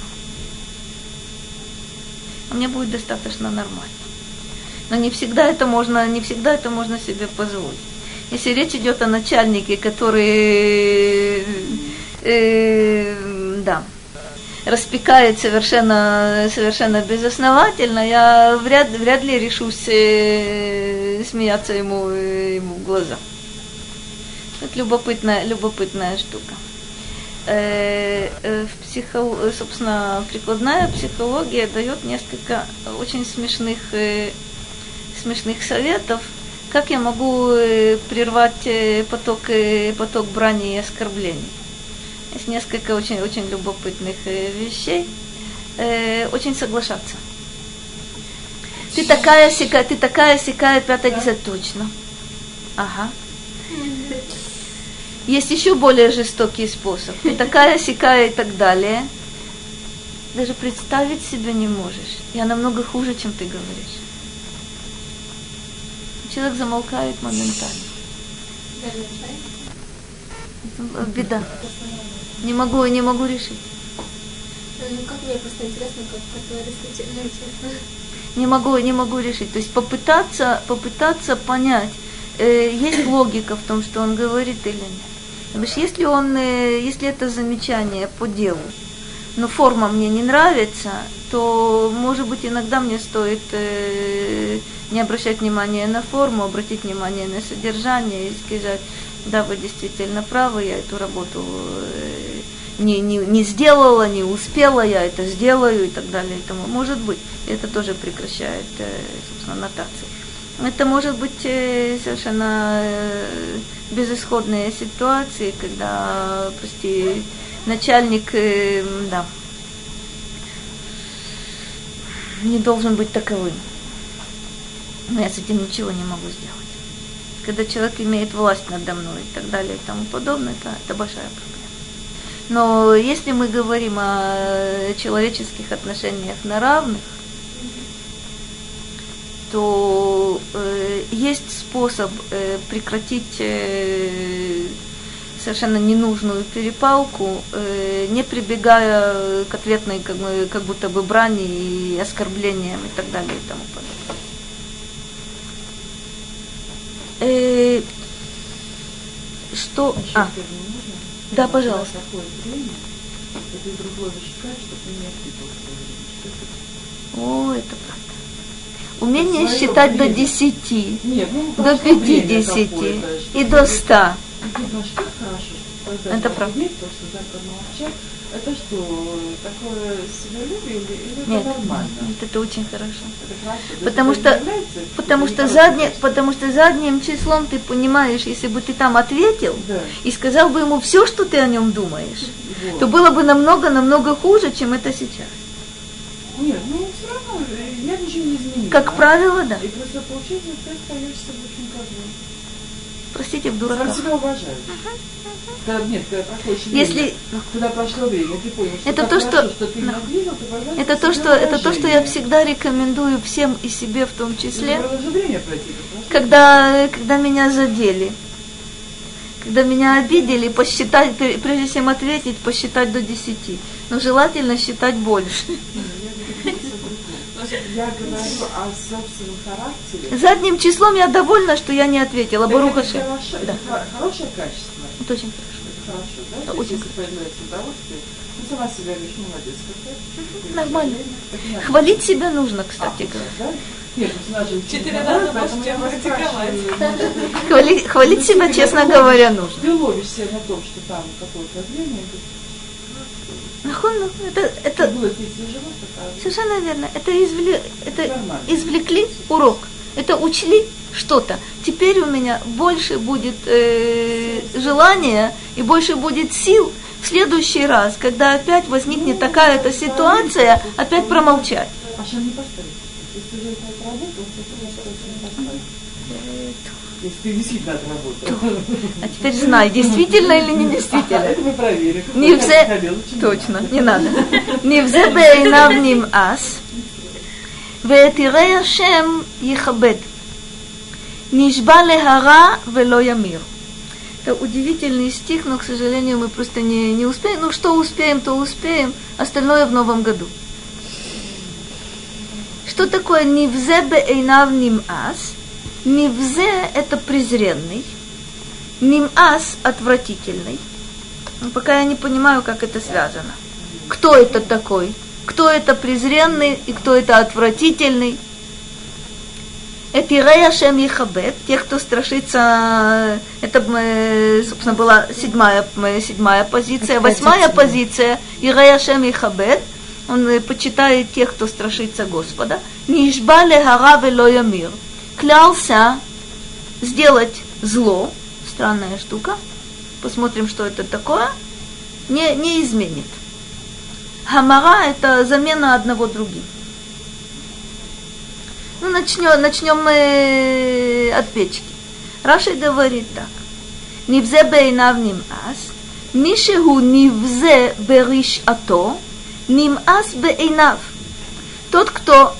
А мне будет достаточно нормально. Но не всегда это можно, не всегда это можно себе позволить. Если речь идет о начальнике, который э, да, распекает совершенно, совершенно безосновательно, я вряд, вряд ли решусь э, смеяться ему, э, ему в глаза. Это любопытная, любопытная штука. Э, э, в психо, собственно, прикладная психология дает несколько очень смешных, э, смешных советов, как я могу э, прервать э, поток, э, поток брани и оскорблений. Есть несколько очень, очень любопытных вещей. Очень соглашаться. Ты такая сика, ты такая сикая, пятая, десятая, точно. Ага. Есть еще более жестокий способ. Ты такая сикая и так далее. Даже представить себе не можешь. Я намного хуже, чем ты говоришь. Человек замолкает моментально. Беда. Не могу, не могу решить. Ну, как мне просто интересно, как, как вы растете, честно. Не могу, не могу решить. То есть попытаться, попытаться понять, э, есть логика в том, что он говорит или нет. Потому что если он, э, если это замечание по делу, но форма мне не нравится, то, может быть, иногда мне стоит э, не обращать внимания на форму, обратить внимание на содержание и сказать, да, вы действительно правы, я эту работу э, не, не, не сделала, не успела, я это сделаю и так далее. И тому. Может быть, это тоже прекращает, э, собственно, нотации. Это может быть э, совершенно э, безысходные ситуации, когда, прости, начальник, э, да, не должен быть таковым. Но я с этим ничего не могу сделать. Когда человек имеет власть надо мной и так далее и тому подобное, это, это большая проблема. Но если мы говорим о человеческих отношениях на равных, то э, есть способ э, прекратить э, совершенно ненужную перепалку, э, не прибегая к ответной как, бы, как будто бы брани и оскорблениям и так далее и тому подобное. Э, что? А, да, пожалуйста. О, это правда. Умение считать время. до десяти, Нет, ну, до пятидесяти и до ста. Это правда. Это что, такое себялюбие или, или Нет, это нормально? Нет, это очень хорошо. Это хорошо. Потому что, потому что, задне, потому что задним числом ты понимаешь, если бы ты там ответил да. и сказал бы ему все, что ты о нем думаешь, вот. то было бы намного-намного хуже, чем это сейчас. Нет, ну все равно я ничего не изменила. Как правило, да. И просто получается, ты остаешься очень козлом. Простите, в. Сам себя уважаю. Когда, нет, когда Если... время, когда прошло время, ты понял, что это то, хорошо, что, что ты ответил, ты, это то, что это то, что я всегда рекомендую всем и себе в том числе. Пройти, когда, когда меня задели. Когда меня обидели, посчитать, прежде чем ответить, посчитать до десяти. Но желательно считать больше. Я говорю о собственном характере. Задним числом я довольна, что я не ответила. Баруха это, да. это хорошее качество. Это очень хорошо хорошо, да? Это очень если появляется удовольствие, ты сама себя говоришь, молодец какой. Нормально. Хвалить себя нужно, кстати говоря. Да? Нет, ну, Четыре раза практиковать. Хвалить, хвалить себя, честно говоря, нужно. Ты ловишь себя на том, что там какое-то время, Нахуй, это, это совершенно верно. Это, извлекли, это извлекли урок. Это учли что-то. Теперь у меня больше будет э, желания и больше будет сил в следующий раз, когда опять возникнет такая-то ситуация, опять промолчать. Если ты действительно отработал. А теперь знай, действительно или не действительно. Это мы проверим. Не взе... Точно, не надо. Не взе בעיניו נמאס, ואת ירא השם יכבד. Нишба лехара вело ямир. Это удивительный стих, но, к сожалению, мы просто не, не успеем. Ну, что успеем, то успеем. Остальное в новом году. Что такое нивзе бейнав нимас? Нивзе – это презренный. Нимас – отвратительный. Но пока я не понимаю, как это связано. Кто это такой? Кто это презренный и кто это отвратительный? Это Ирея Шем Ехабет, те, кто страшится, это, собственно, была седьмая, седьмая позиция. Восьмая позиция, Ирея Шем Ехабет, он почитает тех, кто страшится Господа. Нишба лехара вело ямир. Клялся сделать зло, странная штука, посмотрим, что это такое, не, не изменит. Хамара – это замена одного другим. Ну, начнем, начнем мы от печки. Раши говорит так. Нивзе бейнав нимас, мишеху нивзе бериш ато, нимас бейнав. Тот, кто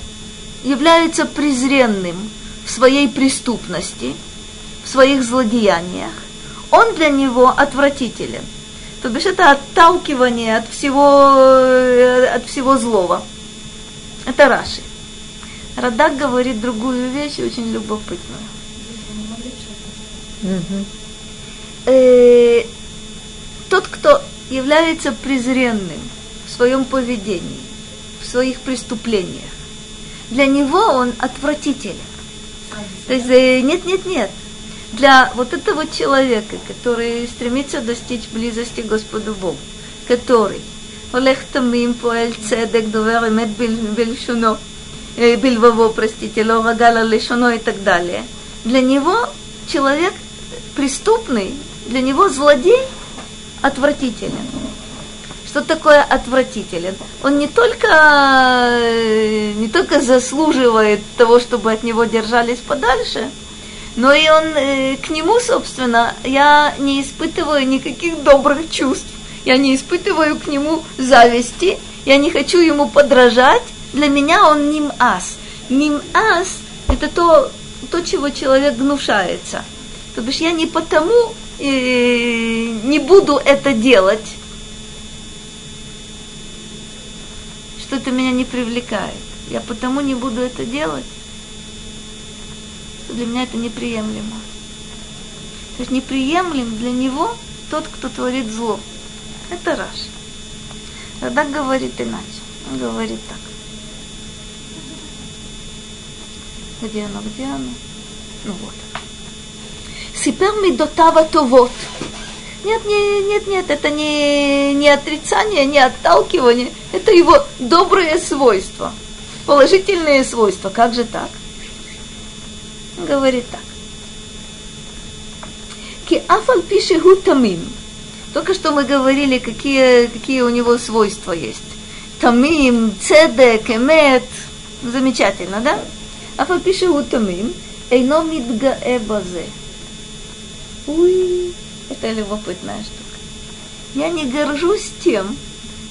является презренным в своей преступности, в своих злодеяниях, он для него отвратителен. То бишь это отталкивание от всего, э, от всего злого. Это Раши. Радак говорит другую вещь, очень любопытную. Э, тот, кто является презренным в своем поведении, в своих преступлениях, для него он отвратителен. То есть э, нет, нет, нет. Для вот этого человека, который стремится достичь близости к Господу Богу, который הולך תמים, פועל צדק, דובר אמת בלשונו, בלבבו, простите, לא רגל על לשונו и так далее. Для него человек преступный, для него злодей отвратителен. Что такое отвратителен? Он не только, не только заслуживает того, чтобы от него держались подальше, но и он к нему, собственно, я не испытываю никаких добрых чувств. Я не испытываю к нему зависти, я не хочу ему подражать. Для меня он ним-ас. Ним-ас – это то, то, чего человек гнушается. То бишь я не потому э, не буду это делать, что это меня не привлекает. Я потому не буду это делать, для меня это неприемлемо. То есть неприемлем для него тот, кто творит зло. Это Раш. Тогда говорит иначе. Он говорит так. Где оно, где оно? Ну вот. Сипер мидотава товот. Нет, не, нет, нет, это не, не отрицание, не отталкивание, это его добрые свойства, положительные свойства. Как же так? Говорит так. Ки афал пише тамим. Только что мы говорили, какие, какие у него свойства есть. Тамим, цедек, эмет. Замечательно, да? Афал пише тамим. Эйно мидгаэ базе. Уй, это любопытная штука. Я не горжусь тем,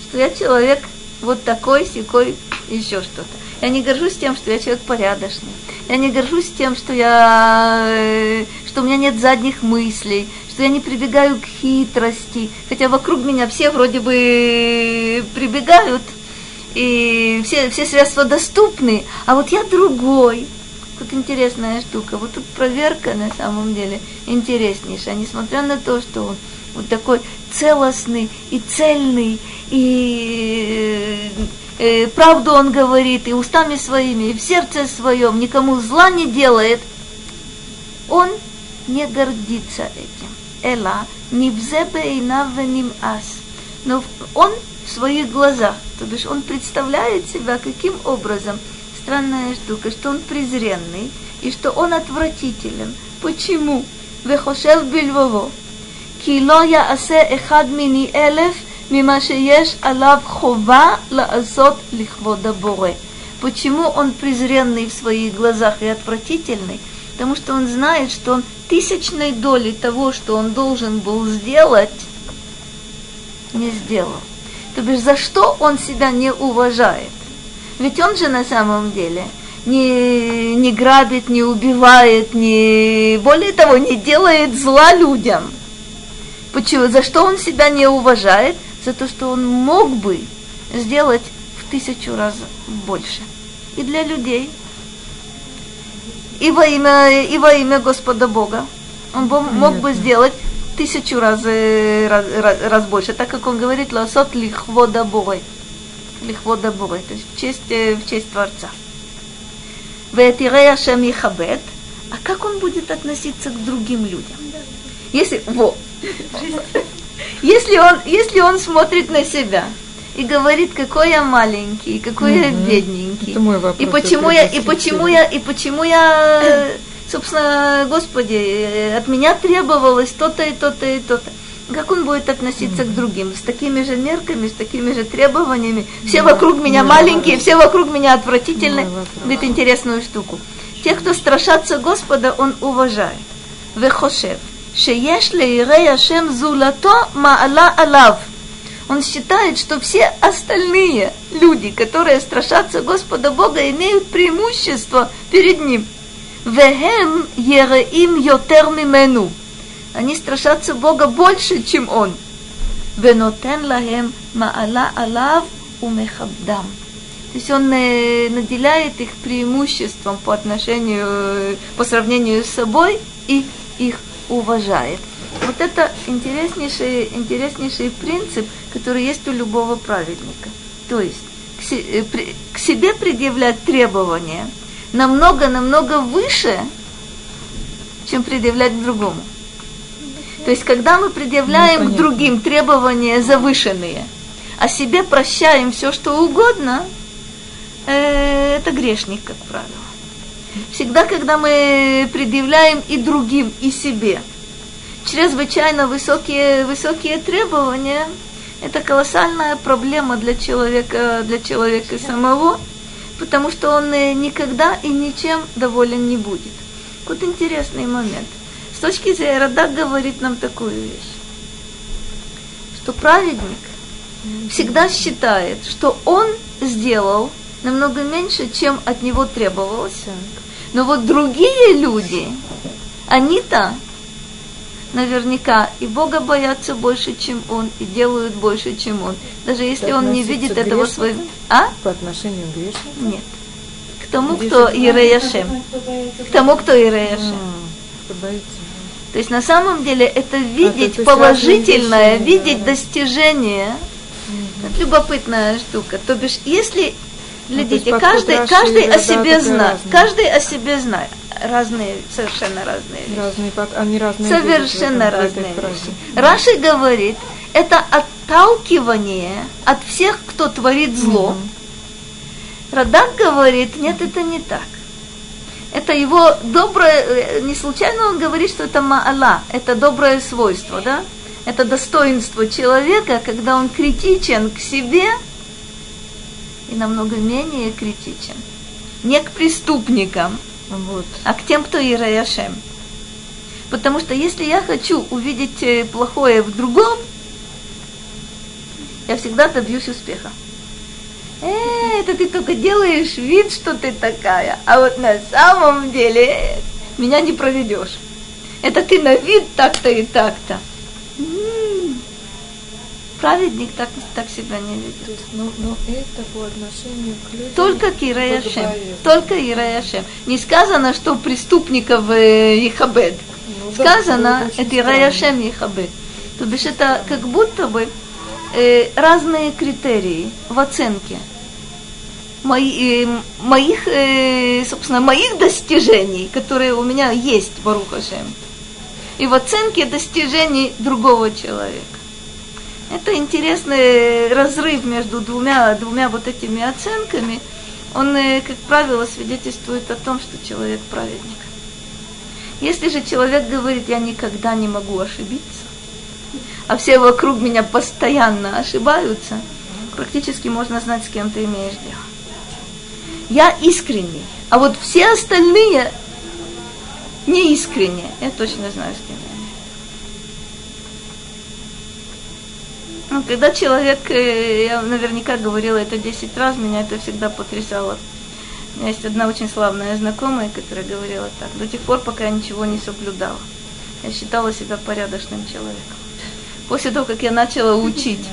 что я человек вот такой, секой, еще что-то. Я не горжусь тем, что я человек порядочный. Я не горжусь тем, что я, э, что у меня нет задних мыслей, что я не прибегаю к хитрости, хотя вокруг меня все вроде бы прибегают, и все, все средства доступны, а вот я другой. Тут интересная штука. Вот тут проверка на самом деле интереснейшая, несмотря на то, что он вот такой целостный и цельный, и э, э, правду он говорит, и устами своими, и в сердце своем, никому зла не делает, он не гордится этим. Эла, нивзебе и навеним ас. Но он в своих глазах, то бишь он представляет себя каким образом – странная штука, что он презренный и что он отвратителен. Почему? וחושב בלבבו, כי לא יעשה אחד מני אלף ממה שיש עליו חובה לעשות לכבוד הבורא. Почему он презренный в своих глазах и отвратительный? Потому что он знает, что он тысячной доли того, что он должен был сделать, не сделал. То бишь, за что он себя не уважает? Ведь он же на самом деле не, не грабит, не убивает, не, более того, не делает зла людям. Почему? За что он себя не уважает? За то, что он мог бы сделать в тысячу раз больше. И для людей. И во имя, и во имя Господа Бога. Он мог бы сделать тысячу раз, э, раз, раз, раз больше, так как он говорит, ласот лихвода Бога лихвода буры, то есть в честь, в честь Творца. Ветирея Ашем Ихабет, а как он будет относиться к другим людям? Если, во, если он, если он смотрит на себя и говорит, какой я маленький, какой я бедненький, Это мой вопрос, и почему я, и почему я, и почему я, собственно, Господи, от меня требовалось то-то и то-то и то-то как он будет относиться к другим? С такими же мерками, с такими же требованиями. Все вокруг меня маленькие, все вокруг меня отвратительные. Говорит интересную штуку. Те, кто страшатся Господа, он уважает. Вехошев. Шееш лейрей Ашем зулато маала алав. Он считает, что все остальные люди, которые страшатся Господа Бога, имеют преимущество перед Ним. Вехем ереим йотер мимену они страшатся Бога больше, чем Он. Венотен лахем маала алав умехабдам. То есть он э, наделяет их преимуществом по отношению, по сравнению с собой и их уважает. Вот это интереснейший, интереснейший принцип, который есть у любого праведника. То есть к, э, себе предъявлять требования намного-намного выше, чем предъявлять другому. То есть, когда мы предъявляем ну, к другим требования завышенные, а себе прощаем все, что угодно, э, это грешник, как правило. Всегда, когда мы предъявляем и другим, и себе чрезвычайно высокие, высокие требования, это колоссальная проблема для человека, для человека самого, потому что он э, никогда и ничем доволен не будет. Вот интересный момент. С точки зрения Радак говорит нам такую вещь, что праведник всегда считает, что он сделал намного меньше, чем от него требовалось. Но вот другие люди, они-то наверняка и Бога боятся больше, чем он, и делают больше, чем он. Даже если он не видит этого своего... А? По отношению к грешнику? Нет. К тому, кто Иреяшем. К тому, кто Иреяшем. А, то есть на самом деле это видеть а, положительное, видеть да. достижение. Mm-hmm. Это любопытная штука. То бишь, если ну, глядите, ну, каждый, каждый о себе знает, каждый о себе знает разные, совершенно разные вещи. Разные, они разные совершенно этом, разные вещи. Раши говорит, это отталкивание от всех, кто творит зло. Mm-hmm. Радак говорит, нет, это не так. Это его доброе, э, не случайно он говорит, что это маала, это доброе свойство, да? Это достоинство человека, когда он критичен к себе и намного менее критичен. Не к преступникам, вот. А к тем, кто Ираяшем. Потому что если я хочу увидеть э, плохое в другом, я всегда добьюсь успеха. Э, это ты только делаешь вид, что ты такая, а вот на самом деле меня не проведешь. Это ты на вид так-то и так-то праведник так, так себя не ведет. Есть, но, но это по отношению к людям... Только к Ираяшем. Только Ираяшем. Не сказано, что преступников э, Ихабед. Ну, сказано, да, это Ираяшем Ихабед. То бишь это как будто бы э, разные критерии в оценке мои, э, моих, э, собственно, моих достижений, которые у меня есть, Барухашем, и в оценке достижений другого человека. Это интересный разрыв между двумя, двумя вот этими оценками. Он, э, как правило, свидетельствует о том, что человек праведник. Если же человек говорит, я никогда не могу ошибиться, а все вокруг меня постоянно ошибаются, практически можно знать, с кем ты имеешь дело. Я искренний, а вот все остальные не искренние. Я точно знаю, с кем Ну, когда человек, э, я наверняка говорила это 10 раз, меня это всегда потрясало. У меня есть одна очень славная знакомая, которая говорила так, до тех пор, пока я ничего не соблюдала. Я считала себя порядочным человеком. После того, как я начала учить,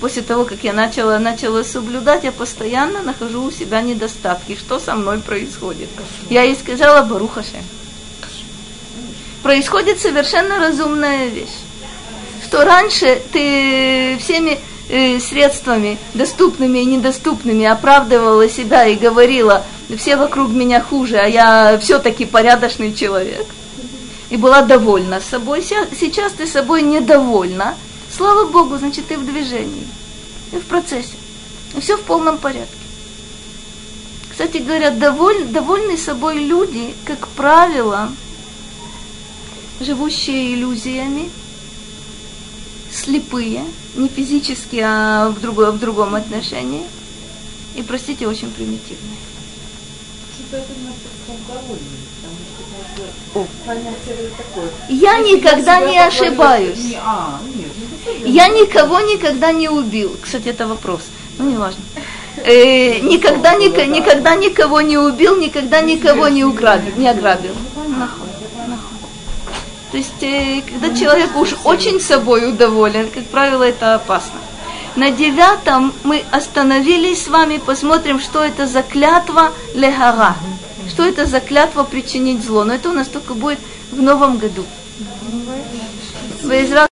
после того, как я начала, начала соблюдать, я постоянно нахожу у себя недостатки. Что со мной происходит? Я ей сказала Барухаше. Происходит совершенно разумная вещь что раньше ты всеми э, средствами, доступными и недоступными, оправдывала себя и говорила, все вокруг меня хуже, а я все-таки порядочный человек. И была довольна собой. Сейчас ты собой недовольна. Слава Богу, значит, ты в движении. И в процессе. И все в полном порядке. Кстати говоря, доволь, довольны собой люди, как правило, живущие иллюзиями, слепые, не физически, а в, другое, в другом отношении. И, простите, очень примитивные. О. Я никогда не ошибаюсь. А, Я никого никогда не убил. Кстати, это вопрос. Ну, не важно. Э, никогда, никогда никого не убил, никогда никого не уграбил, не ограбил. То есть, э, когда человек уж очень собой доволен, как правило, это опасно. На девятом мы остановились с вами, посмотрим, что это за клятва лехара что это за клятва причинить зло. Но это у нас только будет в новом году. Ну,